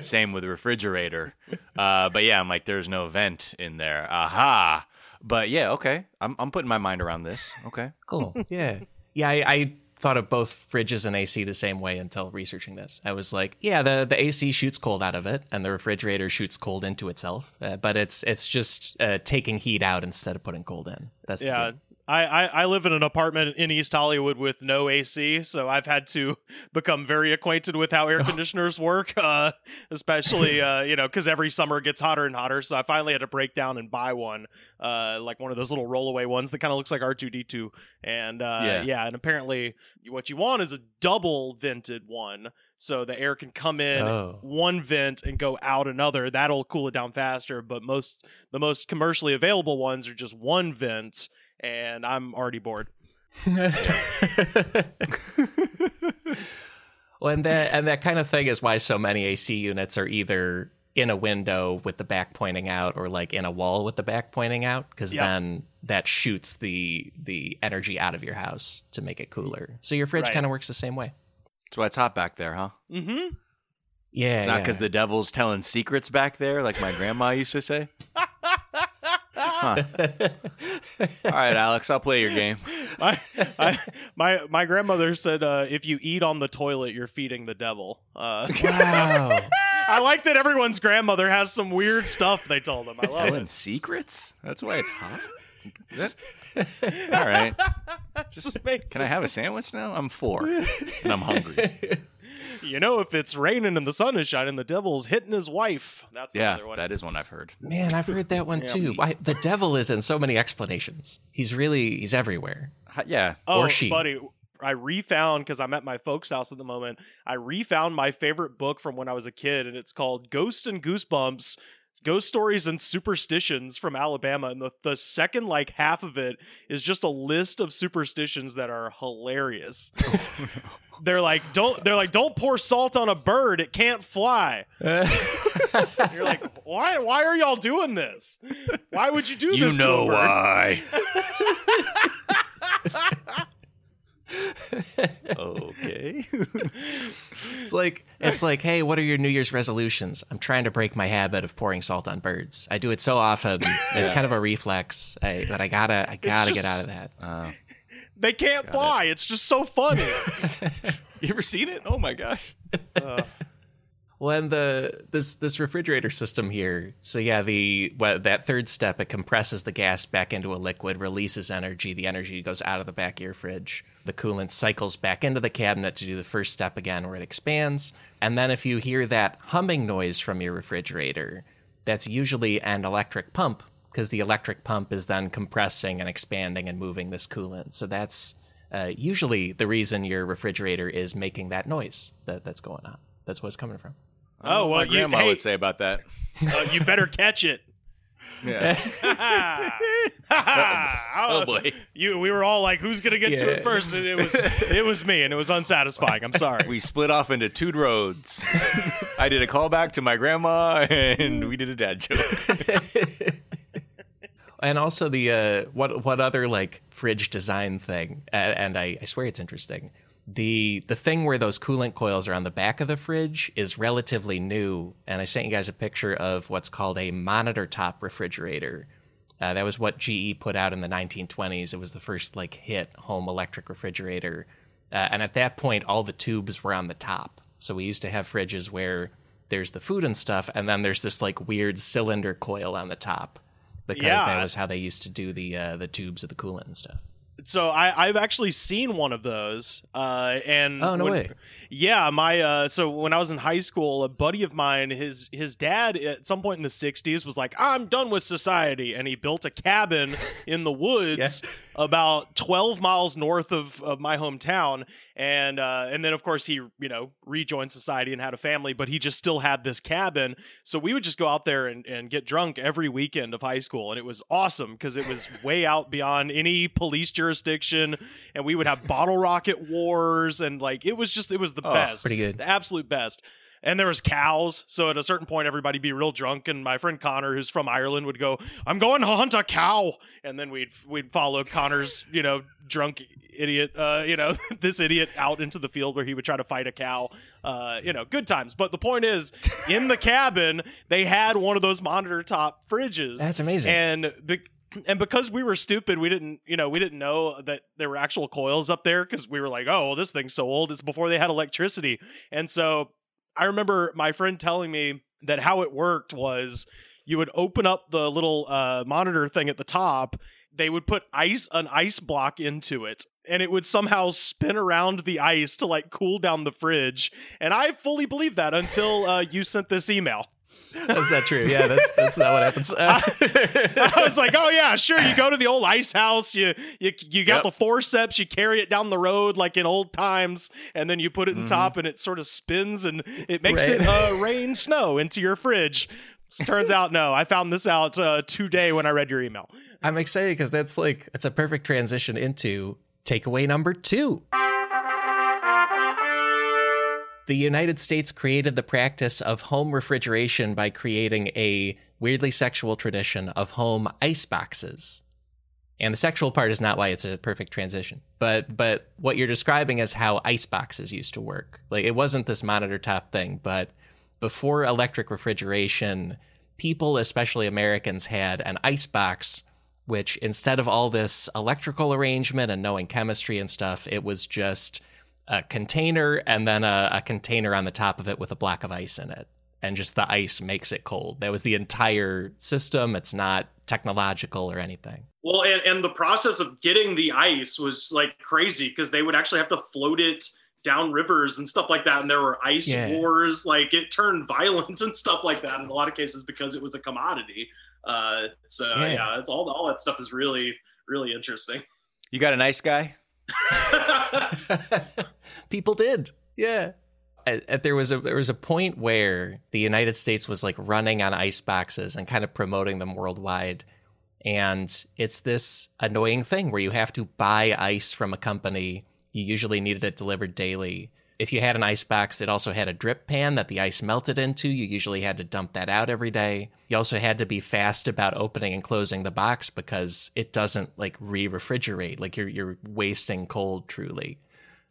S3: Same with refrigerator. Uh, but yeah, I'm like, there's no vent in there. Aha. But yeah, okay. I'm I'm putting my mind around this. Okay.
S1: Cool. Yeah. Yeah, I, I thought of both fridges and AC the same way until researching this. I was like, yeah, the, the AC shoots cold out of it, and the refrigerator shoots cold into itself, uh, but it's it's just uh, taking heat out instead of putting cold in. That's the
S2: yeah. I, I, I live in an apartment in East Hollywood with no AC, so I've had to become very acquainted with how air conditioners work, uh, especially uh, you know because every summer it gets hotter and hotter. So I finally had to break down and buy one, uh, like one of those little rollaway ones that kind of looks like R two D two, and uh,
S3: Yeah.
S2: yeah, and apparently what you want is a double vented one, so the air can come in
S1: Oh.
S2: one vent and go out another. That'll cool it down faster. But most the most commercially available ones are just one vent, and I'm already bored.
S1: Well, and that and that kind of thing is why so many AC units are either in a window with the back pointing out or like in a wall with the back pointing out because
S2: Yep.
S1: then that shoots the the energy out of your house to make it cooler. So your fridge
S2: Right.
S1: kind of works the same way.
S3: That's why it's hot back there, huh?
S2: Mm-hmm.
S1: Yeah,
S3: It's not
S1: yeah.
S3: because the devil's telling secrets back there, like my grandma used to say. Huh. All right, Alex, I'll play your game.
S2: my, I, my my grandmother said uh, if you eat on the toilet, you're feeding the devil. Uh,
S1: wow.
S2: I like that everyone's grandmother has some weird stuff they told them. I love
S3: Telling
S2: it.
S3: secrets? That's why it's hot. All right. Just, can I have a sandwich now? I'm four and I'm hungry.
S2: You know, if it's raining and the sun is shining, the devil's hitting his wife. That's
S3: Yeah,
S2: another one.
S3: that is one I've heard.
S1: Man, I've heard that one
S2: Yeah.
S1: too. Why the devil is in so many explanations. He's really he's everywhere.
S3: Yeah.
S2: Oh,
S1: Or she.
S2: buddy, I refound because I'm at my folks' house at the moment. I refound my favorite book from when I was a kid, and it's called Ghosts and Goosebumps. Ghost stories and superstitions from Alabama, and the, the second like half of it is just a list of superstitions that are hilarious. Oh, they're like, don't they're like, don't pour salt on a bird; it can't fly. You're like, why? Why are y'all doing this? Why would you do
S3: You
S2: this? a
S3: know why. okay.
S1: It's like it's like, hey, what are your New Year's resolutions? I'm trying to break my habit of pouring salt on birds. I do it so often. It's kind of a reflex, I, but I gotta I gotta get out of that.
S3: Uh,
S2: They can't fly. It's just so funny.
S3: you ever seen it? Oh my gosh.
S2: Uh,
S1: Well, and the this this refrigerator system here. So yeah, the what, that third step it compresses the gas back into a liquid, releases energy. The energy goes out of the back of your fridge. The coolant cycles back into the cabinet to do the first step again, where it expands. And then if you hear that humming noise from your refrigerator, that's usually an electric pump because the electric pump is then compressing and expanding and moving this coolant. So that's uh, usually the reason your refrigerator is making that noise that, that's going on. That's what it's coming from.
S2: Oh, well,
S3: my
S2: you-
S3: grandma
S2: hey-
S3: would say about that.
S2: uh, you better catch it.
S3: Yeah.
S2: oh
S3: boy.
S2: You, we were all like, "Who's gonna get to it
S1: Yeah.
S2: first? And it was, it was me, and it was unsatisfying. I'm sorry.
S3: we split off into two roads. I did a callback to my grandma, and we did a dad joke.
S1: and also the uh, what what other like fridge design thing, uh, and I, I swear it's interesting. The the thing where those coolant coils are on the back of the fridge is relatively new, and I sent you guys a picture of what's called a monitor top refrigerator. Uh, that was what GE put out in the 1920s. It was the first like hit home electric refrigerator, uh, and at that point, all the tubes were on the top. So we used to have fridges where there's the food and stuff, and then there's this like weird cylinder coil on the top because
S2: Yeah.
S1: that was how they used to do the uh, the tubes of the coolant and stuff.
S2: So I, I've actually seen one of those. Uh, and
S1: Oh, no
S2: when-
S1: way.
S2: Yeah, my uh, so when I was in high school, a buddy of mine, his his dad at some point in the '60s was like, "I'm done with society," and he built a cabin in the woods about 12 miles north of, of my hometown. And uh, and then of course he you know rejoined society and had a family, but he just still had this cabin. So we would just go out there and, and get drunk every weekend of high school, and it was awesome because it was way out beyond any police jurisdiction, and we would have bottle rocket wars, and like it was just it was the
S3: Oh,
S2: best,
S1: pretty good.
S2: the absolute best. And there was cows. So at a certain point, everybody'd be real drunk, and my friend Connor, who's from Ireland, would go, "I'm going to hunt a cow," and then we'd we'd follow Connor's, you know, drunk idiot, uh, you know, this idiot out into the field where he would try to fight a cow. Uh, you know, good times. But the point is, in the cabin, they had one of those monitor top fridges.
S1: That's amazing.
S2: And be- and because we were stupid, we didn't, you know, we didn't know that there were actual coils up there because we were like, oh, well, this thing's so old. It's before they had electricity. And so I remember my friend telling me that how it worked was you would open up the little uh, monitor thing at the top. They would put ice an ice block into it, and it would somehow spin around the ice to like cool down the fridge. And I fully believed that until uh, you sent this email.
S1: That's not true. Yeah, that's that's not what happens. Uh,
S2: I was like, oh yeah, sure. You go to the old ice house. You you you got
S3: Yep.
S2: the forceps. You carry it down the road like in old times, and then you put it in
S3: Mhm.
S2: top, and it sort of spins, and it makes it uh, rain snow into your fridge. Turns out, no. I found this out uh, today when I read your email.
S1: I'm excited because that's like it's a perfect transition into takeaway number two. The United States created the practice of home refrigeration by creating a weirdly sexual tradition of home ice boxes. And the sexual part is not why it's a perfect transition. But but what you're describing is how ice boxes used to work. Like it wasn't this monitor top thing, but before electric refrigeration, people, especially Americans, had an ice box, which instead of all this electrical arrangement and knowing chemistry and stuff, it was just a container and then a, a container on the top of it with a block of ice in it. And just the ice makes it cold. That was the entire system. It's not technological or anything.
S10: Well, and, and the process of getting the ice was like crazy because they would actually have to float it down rivers and stuff like that. And there were ice
S1: Yeah.
S10: wars. Like it turned violent and stuff like that in a lot of cases because it was a commodity. Uh, so
S1: Yeah.
S10: yeah, it's all all that stuff is really really interesting.
S3: You got a nice guy?
S1: People did. Yeah. At- at- there was a there was a point where the United States was like running on ice boxes and kind of promoting them worldwide. And it's this annoying thing where you have to buy ice from a company. You usually needed it delivered daily. If you had an ice box, it also had a drip pan that the ice melted into. You usually had to dump that out every day. You also had to be fast about opening and closing the box because it doesn't like re-refrigerate. Like you're you're wasting cold truly.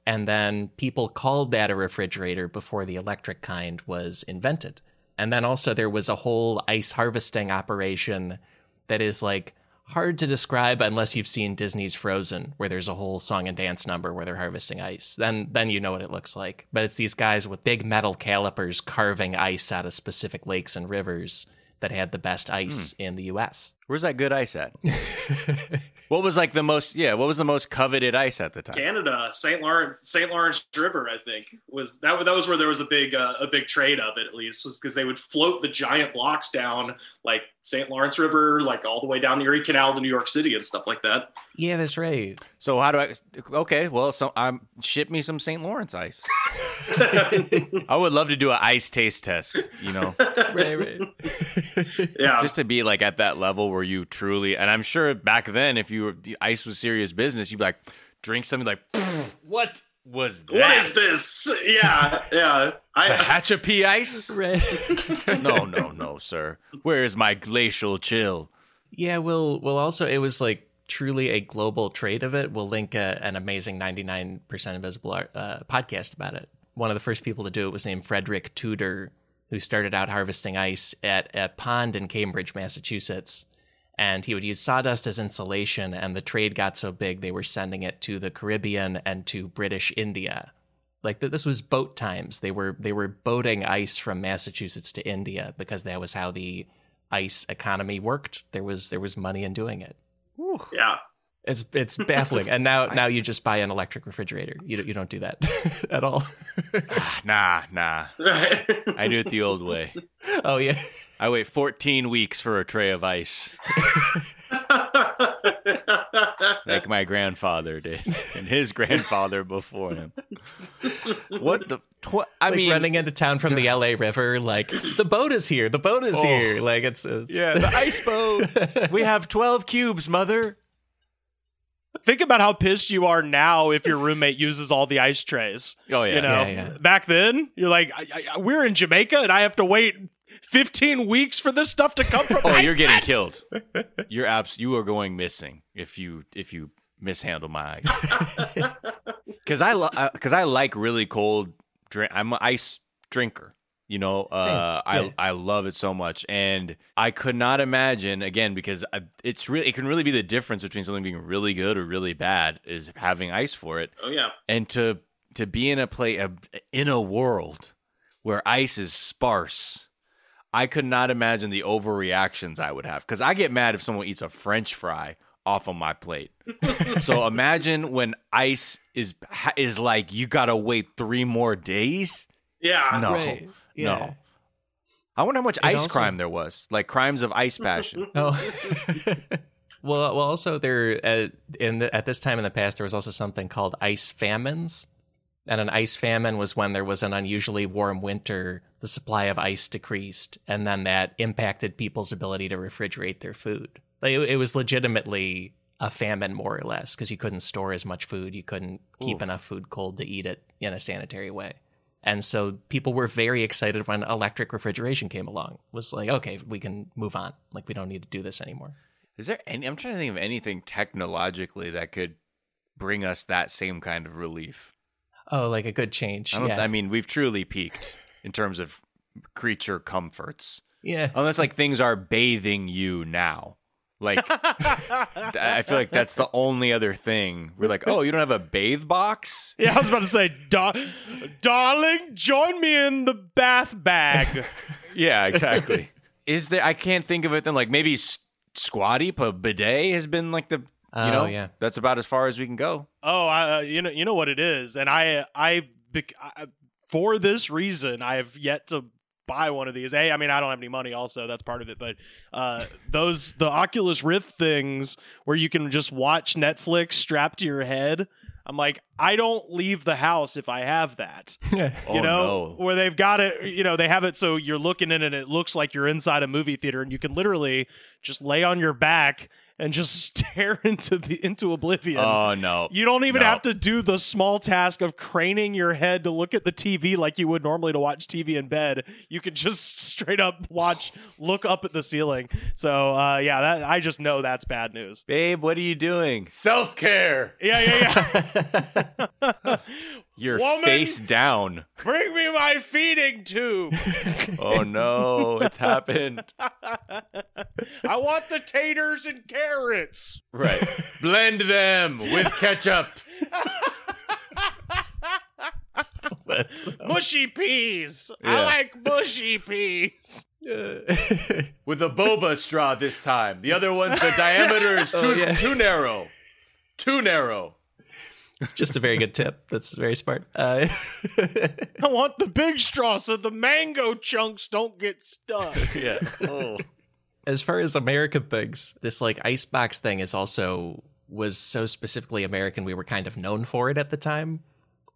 S1: And then people called that a refrigerator before the electric kind was invented. And then also there was a whole ice harvesting operation that is like hard to describe unless you've seen Disney's Frozen, where there's a whole song and dance number where they're harvesting ice. Then then you know what it looks like. But it's these guys with big metal calipers carving ice out of specific lakes and rivers that had the best ice hmm. in the US.
S3: Where's that good ice at? what was like the most? Yeah, what was the most coveted ice at the time?
S10: Canada, St. Lawrence, St. Lawrence River, I think was that. That was where there was a big uh, a big trade of it. At least was because they would float the giant blocks down like St. Lawrence River, like all the way down the Erie Canal to New York City and stuff like that.
S1: Yeah, that's right.
S3: So how do I? Okay, well, so I'm ship me some St. Lawrence ice. I would love to do an ice taste test. You know,
S1: right, right.
S10: Yeah,
S3: just to be like at that level where you truly. And I'm sure back then, if you were the ice was serious business, you'd be like, drink something like, what was that?
S10: what is this? Yeah, yeah. I,
S3: Tehachapi ice?
S1: Right.
S3: no, no, no, sir. Where is my glacial chill?
S1: Yeah, we'll we'll also it was like truly a global trade of it. We'll link a, an amazing 99% invisible art, uh, podcast about it. One of the first people to do it was named Frederick Tudor, who started out harvesting ice at a pond in Cambridge, Massachusetts. And he would use sawdust as insulation, and the trade got so big they were sending it to the Caribbean and to British India. Like th- this was boat times. They were they were boating ice from Massachusetts to India because that was how the ice economy worked. There was there was money in doing it.
S10: yeah.
S1: It's it's baffling. And now now you just buy an electric refrigerator. You don't, you don't do that at all.
S3: Ah, nah, nah. I do it the old way.
S1: oh yeah.
S3: I wait 14 weeks for a tray of ice, like my grandfather did, and his grandfather before him. What the? Tw- I
S1: like
S3: mean,
S1: running into town from the LA River, like the boat is here. The boat is
S3: Oh.
S1: here. Like it's, it's
S3: yeah, the ice boat. we have 12 cubes, mother.
S2: Think about how pissed you are now if your roommate uses all the ice trays.
S3: Oh yeah.
S2: You know,
S1: Yeah, yeah.
S2: back then you're like, I, I, we're in Jamaica and I have to wait 15 weeks for this stuff to come from.
S3: Oh, you're getting killed. You're abs. You are going missing if you if you mishandle my ice. Because I because uh, I like really cold drink. I'm an ice drinker. You know, uh,
S1: Same.
S3: I I love it so much, and I could not imagine again because I, it's really it can really be the difference between something being really good or really bad is having ice for it,
S10: Oh yeah.
S3: and to to be in a play a, in a world where ice is sparse. I could not imagine the overreactions I would have because I get mad if someone eats a French fry off of my plate. so imagine when ice is is like you gotta wait three more days.
S10: Yeah.
S3: No,
S1: Right. Yeah.
S3: no. I wonder how much
S1: And
S3: ice
S1: also-
S3: crime there was, like crimes of ice passion.
S1: Oh. well, well. Also, there at, in the, at this time in the past, there was also something called ice famines, and an ice famine was when there was an unusually warm winter. The supply of ice decreased, and then that impacted people's ability to refrigerate their food. Like, it, it was legitimately a famine, more or less, because you couldn't store as much food. You couldn't keep
S3: Oof.
S1: enough food cold to eat it in a sanitary way. And so people were very excited when electric refrigeration came along. It was like, okay, we can move on. Like we don't need to do this anymore.
S3: Is there any? I'm trying to think of anything technologically that could bring us that same kind of relief.
S1: Oh, like a good change.
S3: I
S1: yeah.
S3: I mean, we've truly peaked in terms of creature comforts.
S1: yeah.
S3: Unless like things are bathing you now. Like I feel like that's the only other thing. We're like, oh, you don't have a bathe box?
S2: Yeah, I was about to say, "Da- darling, join me in the bath bag.
S3: Yeah, exactly. Is there? I can't think of it. Then like maybe s- squatty a bidet has been like the. You
S1: Oh,
S3: know,
S1: yeah.
S3: that's about as far as we can go.
S2: oh, uh, you know, you know what it is, and I, I, bec- I, for this reason, I have yet to buy one of these. A, I mean, I don't have any money. Also, that's part of it. But uh, those the Oculus Rift things where you can just watch Netflix strapped to your head. I'm like, I don't leave the house if I have that.
S3: Oh
S2: you know,
S3: no.
S2: where they've got it, you know, they have it so you're looking in and it looks like you're inside a movie theater and you can literally just lay on your back and just stare into the into oblivion.
S3: Oh no.
S2: you don't even
S3: no.
S2: have to do the small task of craning your head to look at the TV like you would normally to watch TV in bed. You can just straight up watch, look up at the ceiling. So, uh, yeah, that I just know that's bad news.
S3: Babe, what are you doing? Self care.
S2: Yeah, yeah, yeah.
S3: Your
S2: Woman!
S3: face down.
S2: Bring me my feeding tube.
S3: Oh no, it's happened.
S2: I want the taters and carrots.
S3: Right. Blend them with ketchup.
S2: Mushy peas. I like mushy peas.
S3: With a boba straw this time. The other one's the diameter is oh, too,
S1: Oh, yeah.
S3: too narrow. Too narrow.
S1: It's just a very good tip. That's very smart. Uh,
S2: I want the big straw so the mango chunks don't get stuck.
S3: Yeah. Oh.
S1: as far as American things, this like icebox thing is also was so specifically American. We were kind of known for it at the time.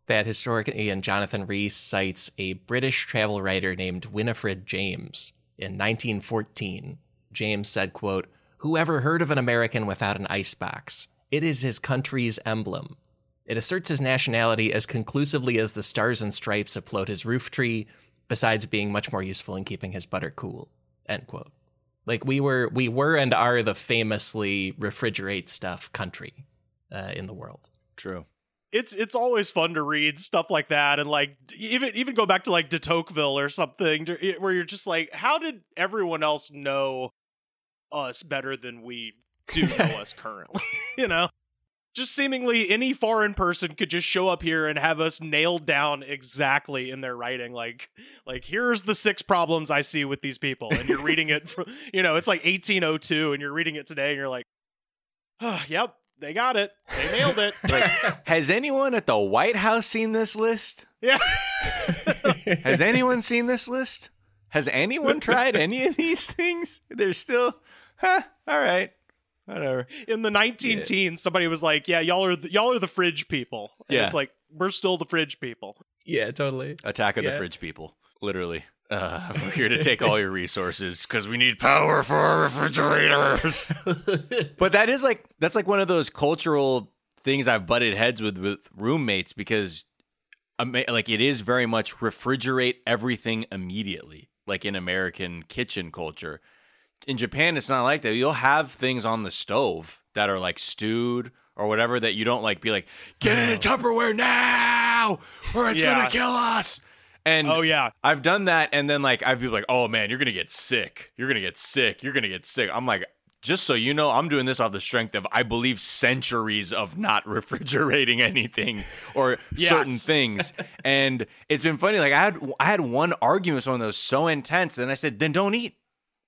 S1: That historically, historian Jonathan Rees cites a British travel writer named Winifred James in 1914. James said, "quote Who ever heard of an American without an icebox? It is his country's emblem. It asserts his nationality as conclusively as the stars and stripes afloat his roof tree, besides being much more useful in keeping his butter cool." End quote. Like we were, we were and are the famously refrigerate stuff country uh, in the world.
S3: True.
S2: It's it's always fun to read stuff like that and like even even go back to like de Tocqueville or something to- where you're just like how did everyone else know us better than we do know us currently you know just seemingly any foreign person could just show up here and have us nailed down exactly in their writing like like here's the six problems i see with these people and you're reading it from you know it's like 1802 and you're reading it today and you're like oh, yep they got it they nailed it
S3: Like, has anyone at the White House seen this list?
S2: yeah
S3: Has anyone seen this list? Has anyone tried any of these things? They're still, huh? All right, whatever.
S2: in the 19 teens somebody was like yeah y'all are the, y'all are the fridge people and
S3: Yeah.
S2: it's like we're still the fridge people
S1: Yeah, totally.
S3: Attack of the Fridge people, literally. Uh, we're here to take all your resources because we need power for our refrigerators. but that is like that's like one of those cultural things I've butted heads with with roommates because like it is very much refrigerate everything immediately, like in American kitchen culture. In Japan, it's not like that. You'll have things on the stove that are like stewed or whatever that you don't like be like, get it in Tupperware now or it's
S11: Yeah.
S3: gonna kill us. And
S11: Oh yeah.
S3: I've done that, and then like I've been like, "Oh man, you're gonna get sick. You're gonna get sick. You're gonna get sick." I'm like, just so you know, I'm doing this off the strength of I believe centuries of not refrigerating anything or
S11: Yes.
S3: certain things, and it's been funny. Like I had I had one argument with someone that was so intense, and I said, "Then don't eat."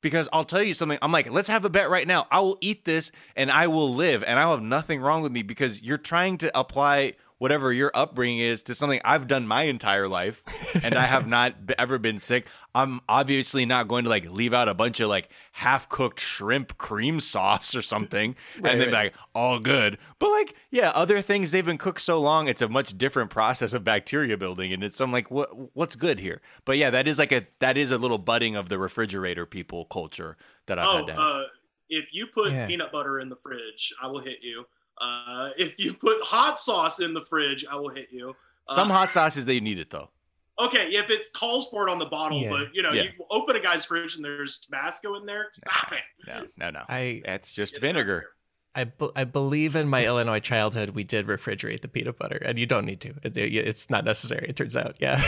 S3: Because I'll tell you something. I'm like, let's have a bet right now. I will eat this and I will live and I'll have nothing wrong with me because you're trying to apply whatever your upbringing is to something I've done my entire life and I have not b- ever been sick. I'm obviously not going to like leave out a bunch of like half cooked shrimp cream sauce or something and then be like, all good. But like, yeah, other things they've been cooked so long, it's a much different process of bacteria building. And it's, I'm like, what, what's good here? But yeah, that is like a, that is a little budding of the refrigerator people culture that I've
S2: oh,
S3: had to have.
S2: uh, if you put
S12: Yeah.
S2: peanut butter in the fridge, I will hit you. Uh, if you put hot sauce in the fridge, I will hit you. Uh,
S3: Some hot sauces they need it though.
S2: Okay, if it calls for it on the bottle,
S12: Yeah.
S2: but you know,
S3: Yeah.
S2: you open a guy's fridge and there's Tabasco in there, stop it.
S3: No, no, no.
S1: I
S3: It's just vinegar.
S1: I, be- I believe in my Illinois childhood we did refrigerate the peanut butter, and you don't need to. It- it- it's not necessary. It turns out, yeah.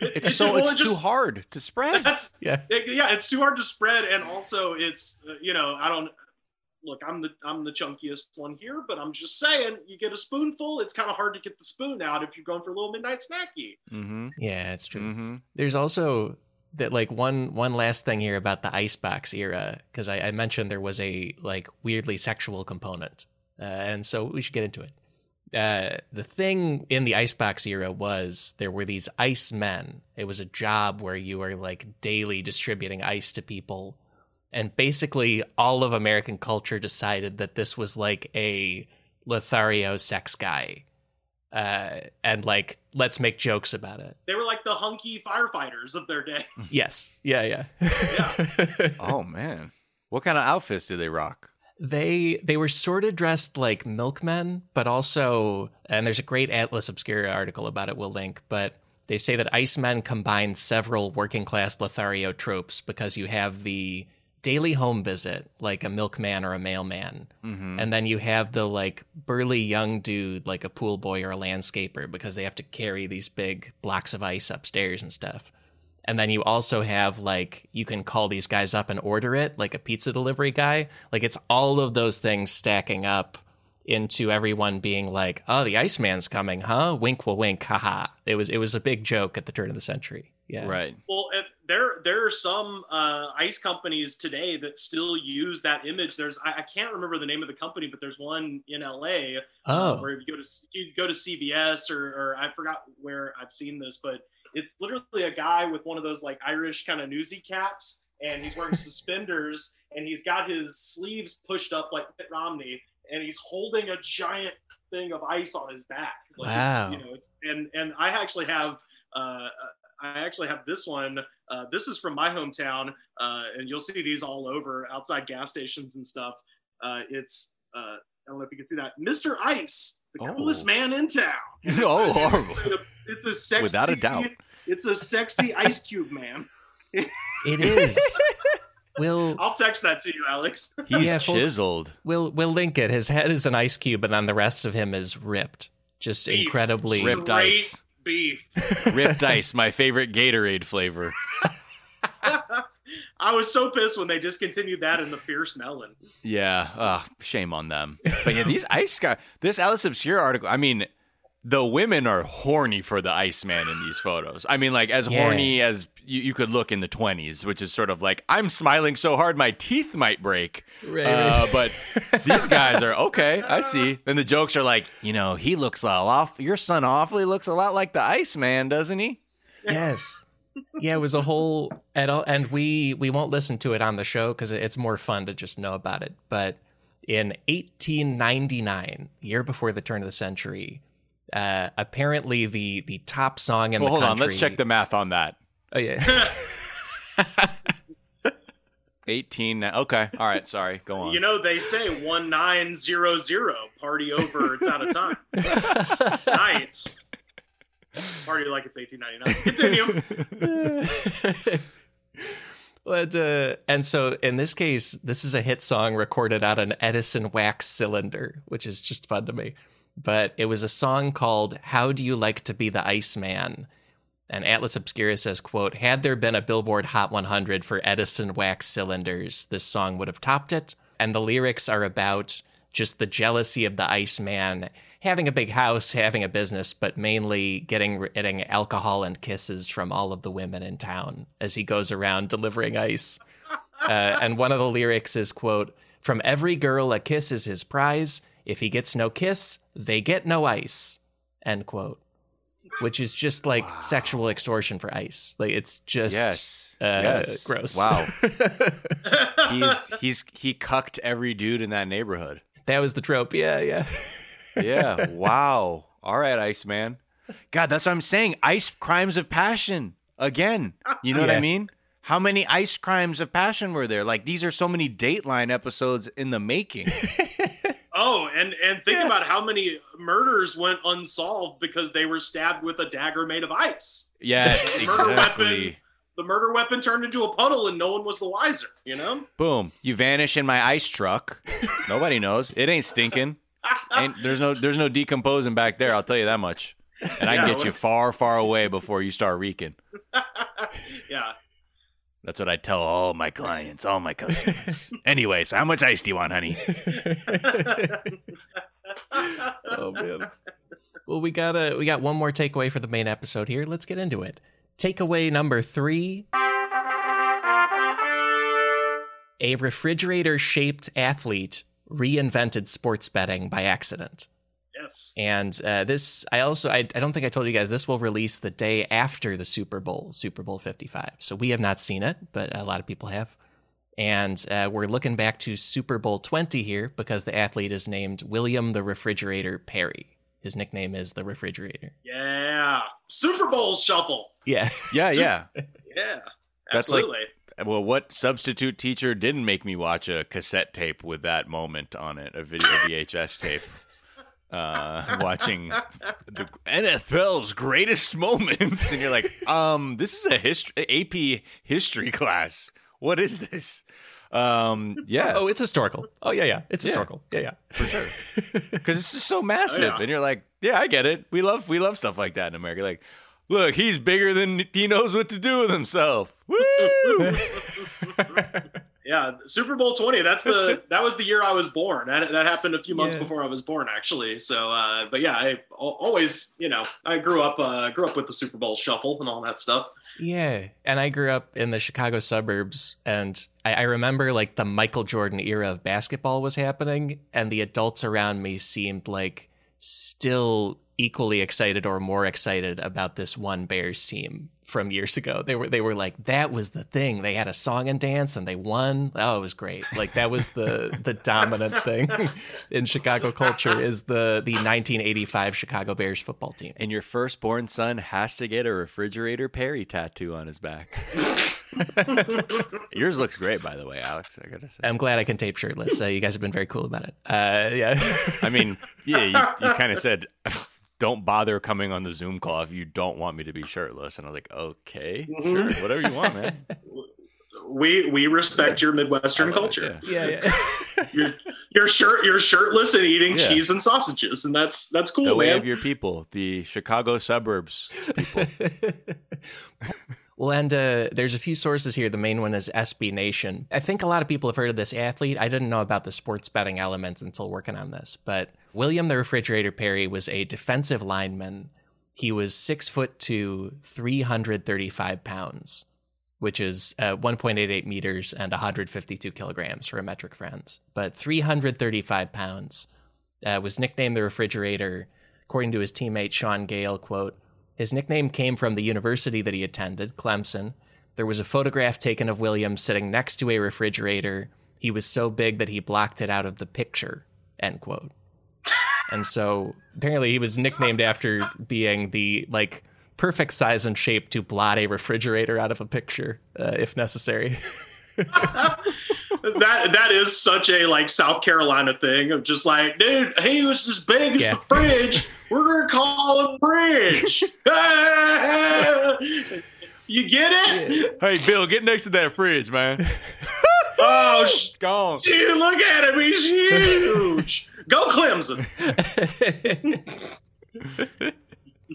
S3: It's so
S2: well,
S3: it's
S2: it
S3: too hard to spread.
S2: That's
S1: Yeah.
S2: it- yeah, it's too hard to spread, and also it's uh, you know I don't look. I'm the I'm the chunkiest one here, but I'm just saying you get a spoonful. It's kind of hard to get the spoon out if you're going for a little midnight snacky.
S3: Mm-hmm.
S1: yeah, it's true.
S3: Mm-hmm.
S1: There's also that like one one last thing here about the icebox era because I, I mentioned there was a like weirdly sexual component, uh, and so we should get into it. Uh, the thing in the icebox era was there were these ice men. It was a job where you were like daily distributing ice to people, and basically all of American culture decided that this was like a Lothario sex guy, uh, and like let's make jokes about it.
S2: They were like the hunky firefighters of their day.
S1: Yes. Yeah, yeah.
S2: Yeah.
S3: Oh man, what kind of outfits do they rock?
S1: they they were sort of dressed like milkmen, but also and there's a great Atlas Obscura article about it we'll link, but they say that Icemen combine several working class Lothario tropes because you have the daily home visit, like a milkman or a mailman.
S3: Mm-hmm.
S1: And then you have the like burly young dude, like a pool boy or a landscaper, because they have to carry these big blocks of ice upstairs and stuff. And then you also have like you can call these guys up and order it, like a pizza delivery guy. Like it's all of those things stacking up into everyone being like, "Oh, the Iceman's coming, huh?" Wink, will wink, haha. It was it was a big joke at the turn of the century. Yeah,
S3: Right.
S2: Well, and there there are some uh, ice companies today that still use that image. There's I, I can't remember the name of the company, but there's one in LA. uh,
S1: Oh.
S2: where if you go to you go to CVS or, or I forgot where I've seen this, but it's literally a guy with one of those like Irish kind of newsy caps, and he's wearing suspenders, and he's got his sleeves pushed up like Mitt Romney, and he's holding a giant thing of ice on his back. Like it's,
S1: Wow.
S2: you know, it's and and I actually have. Uh, I actually have this one. Uh, this is from my hometown, uh, and you'll see these all over outside gas stations and stuff. Uh, it's uh, I don't know if you can see that, Mr. Ice, the
S3: Oh.
S2: coolest man in town. It's
S3: Oh,
S2: a-
S3: horrible.
S2: It's a, it's a sexy,
S3: Without a doubt.
S2: It's a sexy Ice Cube man.
S1: It is. we'll
S2: I'll text that to you, Alex.
S3: He's
S1: Yeah, folks.
S3: chiseled.
S1: we'll we'll link it. His head is an ice cube, and then the rest of him is ripped. Just
S2: Beef.
S1: incredibly
S3: Ripped ice.
S2: Beef.
S3: Ripped ice, my favorite Gatorade flavor.
S2: I was so pissed when they discontinued that in the fierce melon.
S3: Yeah, uh, shame on them. But yeah, these ice guy, this Atlas Obscura article. I mean, the women are horny for the Iceman in these photos. I mean, like as
S1: Yeah.
S3: horny as you, you could look in the twenties, which is sort of like I'm smiling so hard my teeth might break.
S1: Right,
S3: Uh, but these guys are okay. I see. Then the jokes are like, you know, he looks a lot off. Your son awfully looks a lot like the Iceman, doesn't he?
S1: yes yeah it was a whole and, all, and we we won't listen to it on the show because it's more fun to just know about it but in 1899 year before the turn of the century uh apparently the the top song in
S3: well,
S1: the
S3: hold
S1: country
S3: on. Let's check the math on that.
S1: oh yeah
S3: 18. now- Okay. All right. Sorry. Go on.
S10: You know, they say one nine zero zero. Party over. It's out of time. Night. Party like it's eighteen ninety nine. Continue.
S1: But, uh, and so in this case, this is a hit song recorded on an Edison wax cylinder, which is just fun to me. But it was a song called "How Do You Like to Be the Iceman?" And Atlas Obscura says, "quote Had there been a Billboard Hot 100 for Edison wax cylinders, this song would have topped it." And the lyrics are about just the jealousy of the Iceman having a big house, having a business, but mainly getting getting alcohol and kisses from all of the women in town as he goes around delivering ice. Uh, and one of the lyrics is quote from every girl a kiss is his prize if he gets no kiss they get no ice end quote which is just like sexual extortion for ice like it's just
S3: yes.
S1: uh,
S3: yes.
S1: gross
S3: Wow. he's he's he cucked every dude in that neighborhood.
S1: that was the trope yeah yeah
S3: Yeah. wow. All right, Iceman. God, that's what I'm saying. Ice crimes of passion again. You know what I mean? How many ice crimes of passion were there? Like these are so many Dateline episodes in the making.
S10: Oh, and and think about how many murders went unsolved because they were stabbed with a dagger made of ice.
S3: Yes,
S10: The murder
S3: exactly.
S10: weapon. The murder weapon turned into a puddle, and no one was the wiser. You know.
S3: Boom. You vanish in my ice truck. Nobody knows. It ain't stinking. Ain't there's no there's no decomposing back there, I'll tell you that much. And I can
S10: Yeah,
S3: get you far, far away before you start reeking.
S10: yeah.
S3: That's what I tell all my clients, all my customers. anyway, so how much ice do you want, honey?
S1: oh man. Well, we got a we got one more takeaway for the main episode here. Let's get into it. Takeaway number three: a refrigerator-shaped athlete reinvented sports betting by accident.
S10: Yes.
S1: And uh, this, I also, I, I don't think I told you guys, this will release the day after the Super Bowl, Super Bowl 55. So we have not seen it, but a lot of people have. And uh, we're looking back to Super Bowl 20 here because the athlete is named William the Refrigerator Perry. His nickname is the Refrigerator.
S10: Yeah. Super Bowl shuffle.
S1: Yeah.
S3: Yeah, yeah.
S10: Yeah.
S3: That's like-
S10: Absolutely.
S3: Well, what substitute teacher didn't make me watch a cassette tape with that moment on it, a video VHS tape? Uh, watching the NFL's greatest moments, and you're like, um, this is a history AP history class. What is this? Um, yeah,
S1: Oh, it's historical. Oh, yeah, yeah. It's
S3: Yeah.
S1: historical. Yeah, yeah.
S3: for sure. Because it's just so massive,
S10: yeah.
S3: and you're like, yeah, I get it. We love we love stuff like that in America. Like, look, he's bigger than he knows what to do with himself. Woo!
S10: Yeah, Super Bowl twenty. That's the that was the year I was born. That, that happened a few months
S1: Yeah.
S10: before I was born, actually. So, uh, but yeah, I always, you know, I grew up uh, grew up with the Super Bowl shuffle and all that stuff.
S1: Yeah. And I grew up in the Chicago suburbs, and I, I remember like the Michael Jordan era of basketball was happening, and the adults around me seemed like still equally excited or more excited about this one Bears team from years ago. They were they were like, that was the thing. They had a song and dance and they won. Oh, it was great. Like that was the the dominant thing in Chicago culture is the the 1985 Chicago Bears football team.
S3: and your firstborn son has to get a refrigerator Perry tattoo on his back. Yours looks great, by the way, Alex. I gotta say.
S1: I'm glad I can tape shirtless. Uh, you guys have been very cool about it. Uh, yeah.
S3: I mean, yeah, you, you kind of said, "Don't bother coming on the Zoom call if you don't want me to be shirtless." And I was like, "Okay,
S10: Mhm.
S3: sure, whatever you want, man."
S10: We we respect your Midwestern
S3: I love it,
S10: culture.
S1: yeah, yeah.
S10: You're you're shirt you're shirtless and eating
S3: Yeah.
S10: cheese and sausages, and that's that's cool,
S3: The way
S10: man.
S3: of your people, the Chicago suburbs people.
S1: well, and uh, there's a few sources here. The main one is SB Nation. I think a lot of people have heard of this athlete. I didn't know about the sports betting element until working on this. But William the Refrigerator Perry was a defensive lineman. He was six foot two, 335 pounds, which is uh, 1.88 meters and 152 kilograms for a metric friends. But 335 pounds uh, was nicknamed the Refrigerator, according to his teammate Shaun Gayle. Quote: His nickname came from the university that he attended, Clemson. There was a photograph taken of William sitting next to a refrigerator. He was so big that he blocked it out of the picture. End quote. And so apparently he was nicknamed after being the like perfect size and shape to blot a refrigerator out of a picture uh, if necessary.
S2: that that is such a like South Carolina thing of just like, dude, he was as big as
S1: Yeah.
S2: the fridge. We're gonna call him Bridge. you get it?
S3: Hey, Bill, get next to that fridge, man.
S2: Oh, sh-
S3: Gone.
S2: dude, look at him. He's huge. Go Clemson.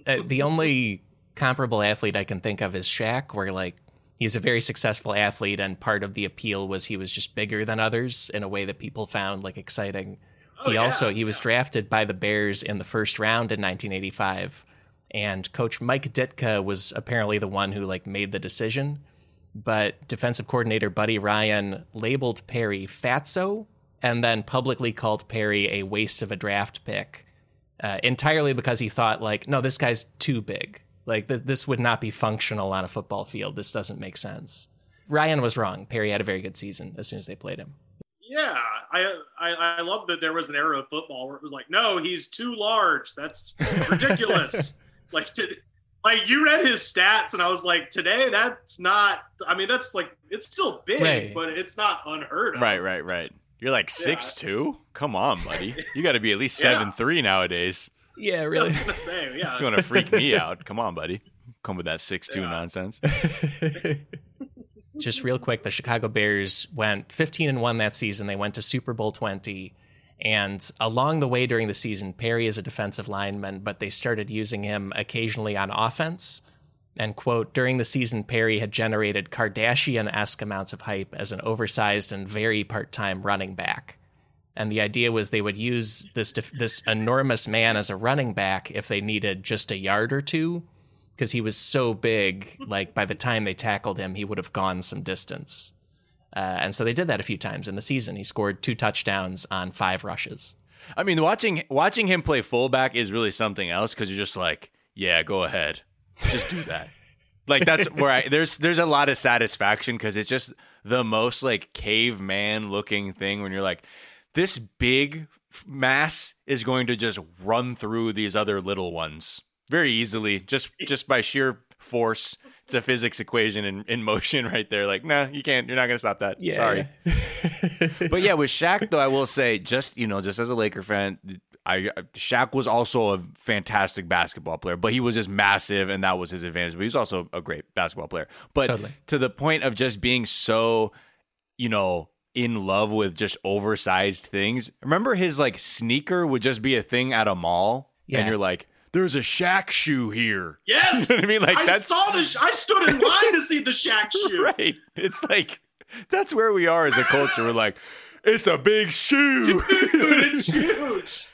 S1: Uh, the only comparable athlete I can think of is Shaq, where like he's a very successful athlete, and part of the appeal was he was just bigger than others in a way that people found like exciting.
S2: Oh,
S1: he
S2: yeah.
S1: also he was drafted by the Bears in the first round in 1985, and Coach Mike Ditka was apparently the one who like made the decision. But defensive coordinator Buddy Ryan labeled Perry fatso, and then publicly called Perry a waste of a draft pick uh, entirely because he thought like, no, this guy's too big. Like th- this would not be functional on a football field. This doesn't make sense. Ryan was wrong. Perry had a very good season as soon as they played him.
S2: Yeah, I, I I love that there was an era of football where it was like, no, he's too large. That's ridiculous. like, to, like you read his stats, and I was like, today that's not. I mean, that's like it's still big,
S3: Right.
S2: but it's not unheard of.
S3: Right, right, right. You're like six two. Come on, buddy. You got to be at least
S2: Yeah.
S3: seven three nowadays.
S1: Yeah, really.
S2: I was gonna say, yeah.
S3: If you want to freak me out, come on, buddy. Come with that six two nonsense.
S1: Just real quick, the Chicago Bears went 15 and 1 that season. They went to Super Bowl 20. And along the way during the season, Perry is a defensive lineman, but they started using him occasionally on offense. And quote, during the season, Perry had generated Kardashian esque amounts of hype as an oversized and very part time running back. And the idea was they would use this def- this enormous man as a running back if they needed just a yard or two, because he was so big. Like by the time they tackled him, he would have gone some distance. Uh, and so they did that a few times in the season. He scored two touchdowns on five rushes.
S3: I mean, watching watching him play fullback is really something else because you're just like, yeah, go ahead, just do that. like that's where I there's there's a lot of satisfaction because it's just the most like caveman looking thing when you're like, this big mass is going to just run through these other little ones very easily just just by sheer force. It's a physics equation in, in motion right there. Like, nah, you can't. You're not gonna stop that.
S1: Yeah.
S3: Sorry. but yeah, with Shaq though, I will say, just you know, just as a Laker fan, I Shaq was also a fantastic basketball player, but he was just massive, and that was his advantage. But he was also a great basketball player. But
S1: Totally.
S3: to the point of just being so, you know, in love with just oversized things. Remember his like sneaker would just be a thing at a mall,
S1: Yeah.
S3: and you're like, "There's a Shaq shoe here."
S2: Yes,
S3: You know I mean, like
S2: I
S3: that's
S2: saw the. sh- I stood in line to see the Shaq shoe.
S3: right. It's like that's where we are as a culture. We're like, it's a big shoe.
S2: Dude, it's huge.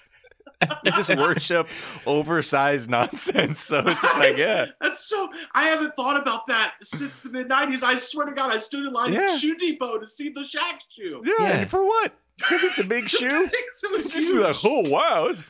S3: we just worship oversized nonsense. So it's just like, yeah.
S2: That's so. I haven't thought about that since the mid '90s. I swear to God, I stood in line
S3: Yeah.
S2: at Shoe Depot to see the Shaq shoe.
S3: Yeah,
S1: Yeah.
S3: for what? Because it's a big shoe.
S2: it was
S3: Just be like,
S2: huge.
S3: oh wow, that's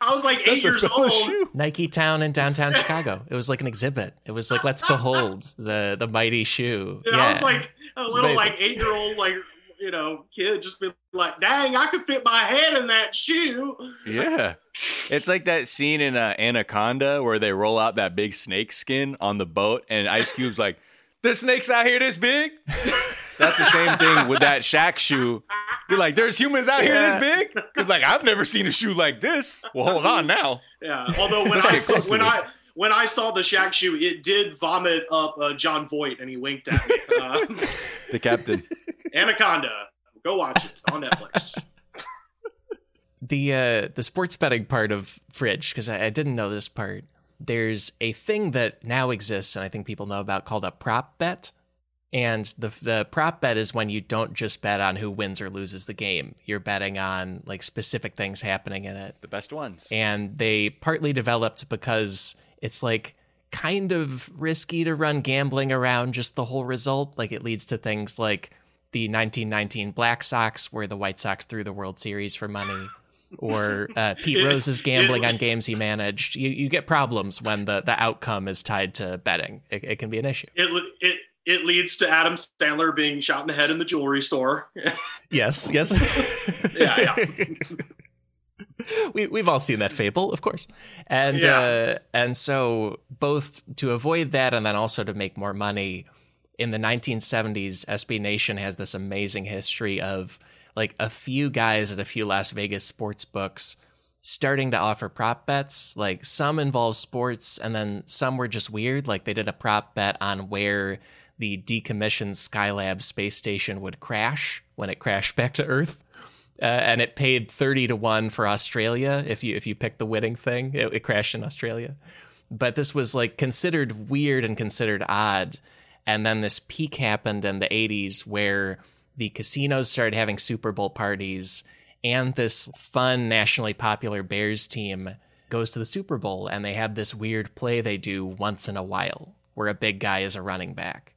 S2: I was like eight
S3: a
S2: years old.
S3: shoe.
S1: Nike Town in downtown Chicago. It was like an exhibit. It was like, let's behold the the mighty shoe.
S2: And
S1: yeah.
S2: I was like a
S1: It's
S2: little
S1: amazing.
S2: like eight year old like you know kid, just be like, dang, I could fit my head in that shoe.
S3: Yeah. It's like that scene in uh, Anaconda where they roll out that big snake skin on the boat, and Ice Cube's like, "There's snakes out here this big." That's the same thing with that Shaq shoe. You're like, "There's humans out here
S1: Yeah.
S3: this big." 'Cause, like, I've never seen a shoe like this. Well, hold on now.
S2: Yeah. Although when I saw, when. I when I saw the Shaq shoe, it did vomit up uh, Jon Voight, and he winked at me. Uh,
S3: The captain.
S2: Anaconda. Go watch it on Netflix.
S1: the uh, the sports betting part of Fridge because I, I didn't know this part. There's a thing that now exists, and I think people know about called a prop bet. And the the prop bet is when you don't just bet on who wins or loses the game. You're betting on like specific things happening in it.
S3: The best ones.
S1: And they partly developed because it's like kind of risky to run gambling around just the whole result. Like it leads to things like the 1919 Black Sox, where the White Sox threw the World Series for money, or uh, Pete Rose's gambling on games he managed. You, you get problems when the, the outcome is tied to betting. It, it can be an issue.
S2: It it it leads to Adam Sandler being shot in the head in the jewelry store.
S1: Yes, yes.
S2: yeah, yeah.
S1: we we've all seen that fable, of course, and
S2: Yeah.
S1: uh, and so both to avoid that and then also to make more money, in the 1970s, SB Nation has this amazing history of like a few guys at a few Las Vegas sports books starting to offer prop bets. Like some involve sports, and then some were just weird. Like they did a prop bet on where the decommissioned Skylab space station would crash when it crashed back to Earth. Uh, and it paid 30 to 1 for Australia if you if you pick the winning thing. It, it crashed in Australia. But this was like considered weird and considered odd. And then this peak happened in the 80s where the casinos started having Super Bowl parties and this fun nationally popular Bears team goes to the Super Bowl and they have this weird play they do once in a while where a big guy is a running back.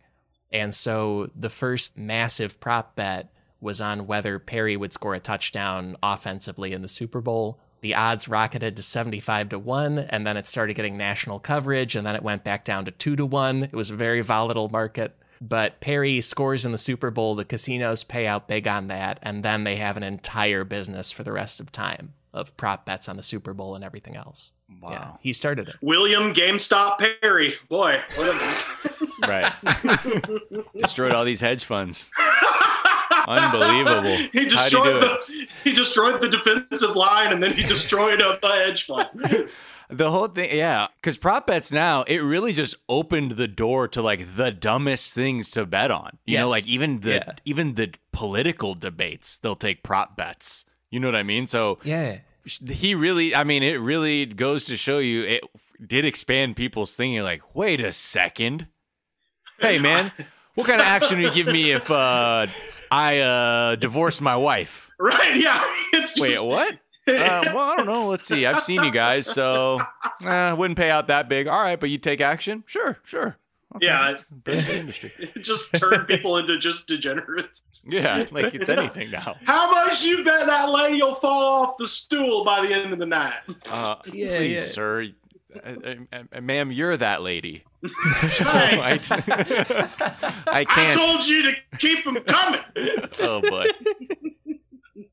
S1: And so the first massive prop bet was on whether Perry would score a touchdown offensively in the Super Bowl. The odds rocketed to 75 to 1, and then it started getting national coverage, and then it went back down to 2 to 1. It was a very volatile market. But Perry scores in the Super Bowl, the casinos pay out big on that, and then they have an entire business for the rest of time of prop bets on the Super Bowl and everything else.
S3: Wow.
S1: Yeah, he started it.
S2: William GameStop Perry. Boy, what a
S3: Right. Destroyed all these hedge funds. Unbelievable.
S2: he destroyed
S3: do
S2: the he destroyed the defensive line and then he destroyed a, a hedge fund.
S3: The whole thing, yeah, because prop bets now it really just opened the door to like the dumbest things to bet on. You know, like even the
S1: Yeah.
S3: even the political debates, they'll take prop bets. You know what I mean? So
S1: Yeah.
S3: He really, I mean, it really goes to show you it did expand people's thinking. Like, wait a second, hey man, what kind of action would you give me if uh, I uh, divorced my wife?
S2: right? Yeah. It's
S3: Wait, what? Uh, well, I don't know. Let's see. I've seen you guys, so uh, wouldn't pay out that big. All right, but you take action? Sure, sure. Okay,
S2: Yeah.
S3: it's the best industry.
S2: Just turn people into just degenerates.
S3: Yeah, like it's anything now.
S2: How much you bet that lady will fall off the stool by the end of the night?
S3: Uh,
S1: Yeah,
S3: please,
S1: yeah.
S3: sir. Uh, uh, uh, ma'am, you're that lady. So I, I
S2: I
S3: can't.
S2: I told you to keep them coming.
S3: oh boy.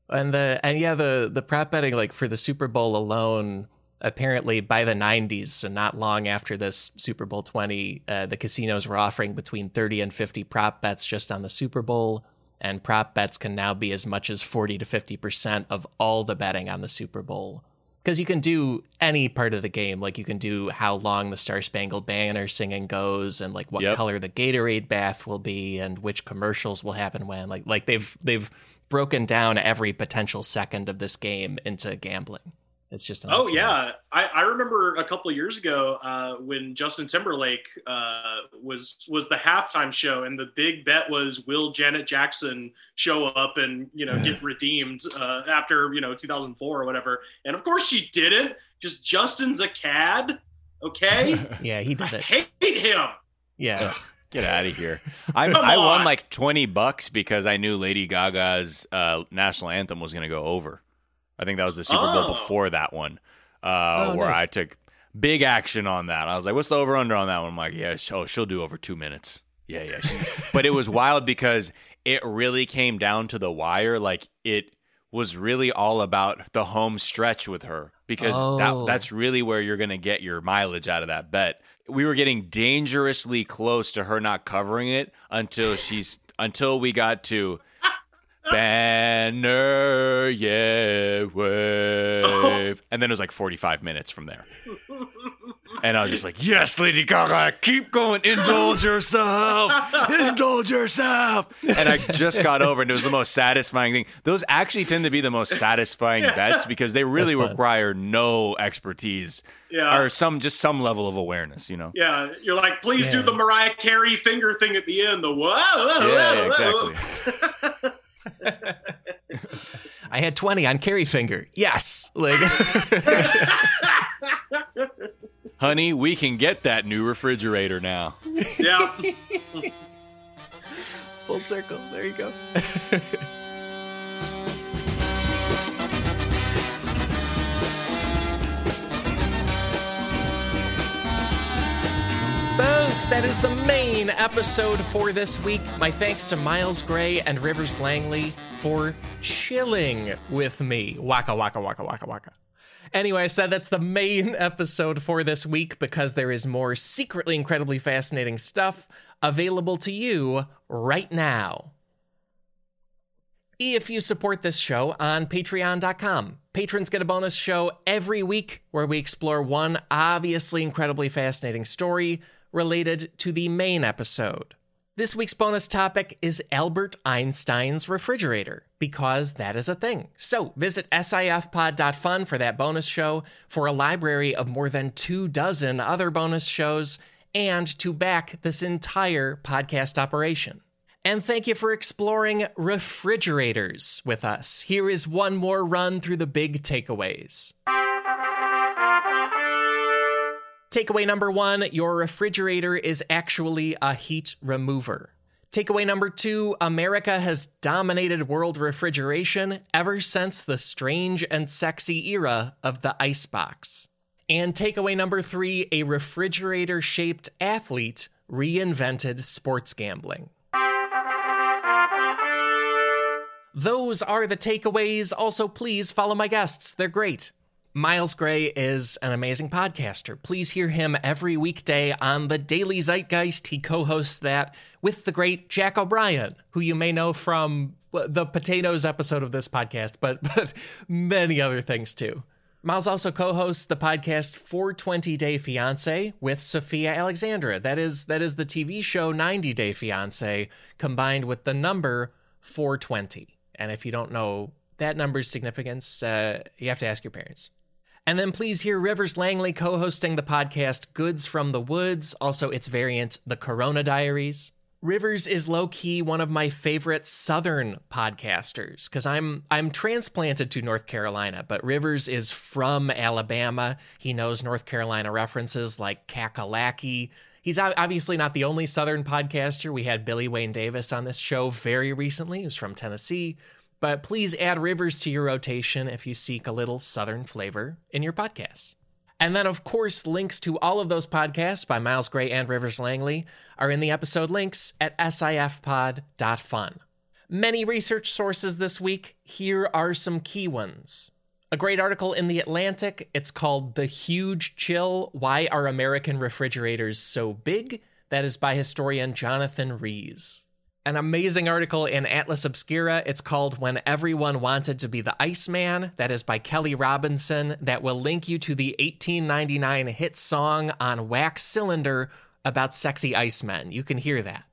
S1: And the and yeah, the the prop betting like for the Super Bowl alone, apparently by the 90s, so not long after this Super Bowl 20, uh, the casinos were offering between 30 and 50 prop bets just on the Super Bowl, and prop bets can now be as much as 40 to 50 percent of all the betting on the Super Bowl. Because you can do any part of the game, like you can do how long the Star Spangled Banner singing goes, and like what
S3: Yep.
S1: color the Gatorade bath will be, and which commercials will happen when. Like like they've they've broken down every potential second of this game into gambling. It's just an
S2: Oh
S1: option.
S2: yeah, I, I remember a couple of years ago uh, when Justin Timberlake uh, was was the halftime show, and the big bet was will Janet Jackson show up and you know get redeemed uh, after you know 2004 or whatever, and of course she didn't. Just Justin's a cad, okay?
S1: yeah, he
S2: I
S1: did it.
S2: hate him.
S1: Yeah,
S3: Get out of here. I, I won like 20 bucks because I knew Lady Gaga's uh, national anthem was going to go over. I think that was the Super Bowl
S2: Oh.
S3: before that one, uh,
S1: Oh,
S3: where
S1: nice.
S3: I took big action on that. I was like, what's the over under on that one? I'm like, yeah, sh- oh, she'll do over two minutes. Yeah, yeah. but it was wild because it really came down to the wire. Like it was really all about the home stretch with her because
S1: Oh.
S3: that, that's really where you're going to get your mileage out of that bet. We were getting dangerously close to her not covering it until she's until we got to banner yeah wave. And then it was like 45 minutes from there. And i was just like yes lady gaga keep going. Indulge yourself. Indulge yourself. And i just got over and it was the most satisfying thing. Those actually tend to be the most satisfying bets because they really require no expertise
S2: Yeah.
S3: or some just some level of awareness you know?
S2: Yeah, you're like, please do the Mariah Carey finger thing at the end. The whoa, whoa,
S3: yeah,
S2: whoa,
S3: yeah
S2: whoa.
S3: exactly
S1: I had twenty on Carey Finger. Yes, like
S3: honey we can get that new refrigerator now
S2: Yeah.
S1: full circle. There you go. that is the main episode for this week. My thanks to Miles Gray and Rivers Langley for chilling with me. Waka, waka, waka, waka, waka. Anyway, I said that's the main episode for this week because there is more secretly incredibly fascinating stuff available to you right now. If you support this show on patreon.com, patrons get a bonus show every week where we explore one obviously incredibly fascinating story related to the main episode. This week's bonus topic is Albert Einstein's refrigerator, because that is a thing. So visit sifpod.fun for that bonus show, for a library of more than two dozen other bonus shows, and to back this entire podcast operation. And thank you for exploring refrigerators with us. Here is one more run through the big takeaways. Takeaway number one your refrigerator is actually a heat remover. Takeaway number two America has dominated world refrigeration ever since the strange and sexy era of the icebox. And takeaway number three a refrigerator shaped athlete reinvented sports gambling. Those are the takeaways. Also, please follow my guests, they're great. Miles Gray is an amazing podcaster. Please hear him every weekday on the Daily Zeitgeist. He co hosts that with the great Jack O'Brien, who you may know from the potatoes episode of this podcast, but, but many other things too. Miles also co hosts the podcast 420 Day Fiance with Sophia Alexandra. That is, that is the TV show 90 Day Fiance combined with the number 420. And if you don't know that number's significance, uh, you have to ask your parents. And then please hear Rivers Langley co hosting the podcast Goods from the Woods, also its variant, The Corona Diaries. Rivers is low key one of my favorite Southern podcasters because I'm I'm transplanted to North Carolina, but Rivers is from Alabama. He knows North Carolina references like kakalaki. He's obviously not the only Southern podcaster. We had Billy Wayne Davis on this show very recently, who's from Tennessee. But please add Rivers to your rotation if you seek a little Southern flavor in your podcasts. And then, of course, links to all of those podcasts by Miles Gray and Rivers Langley are in the episode links at sifpod.fun. Many research sources this week. Here are some key ones. A great article in The Atlantic. It's called The Huge Chill Why Are American Refrigerators So Big? That is by historian Jonathan Rees an amazing article in Atlas Obscura. It's called When Everyone Wanted to Be the Iceman. That is by Kelly Robinson. That will link you to the 1899 hit song on Wax Cylinder about sexy icemen. You can hear that.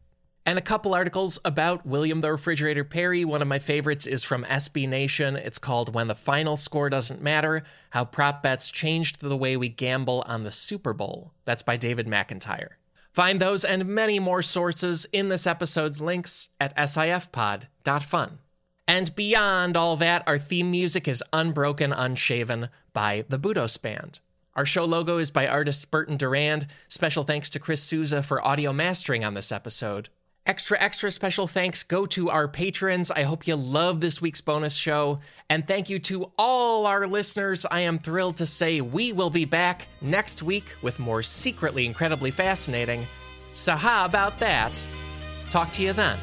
S1: And a couple articles about William the Refrigerator Perry. One of my favorites is from SB Nation. It's called When the Final Score Doesn't Matter How Prop Bets Changed the Way We Gamble on the Super Bowl. That's by David McIntyre. Find those and many more sources in this episode's links at sifpod.fun. And beyond all that, our theme music is Unbroken Unshaven by the Budos Band. Our show logo is by artist Burton Durand. Special thanks to Chris Souza for audio mastering on this episode. Extra, extra special thanks go to our patrons. I hope you love this week's bonus show. And thank you to all our listeners. I am thrilled to say we will be back next week with more secretly incredibly fascinating. So, how about that? Talk to you then.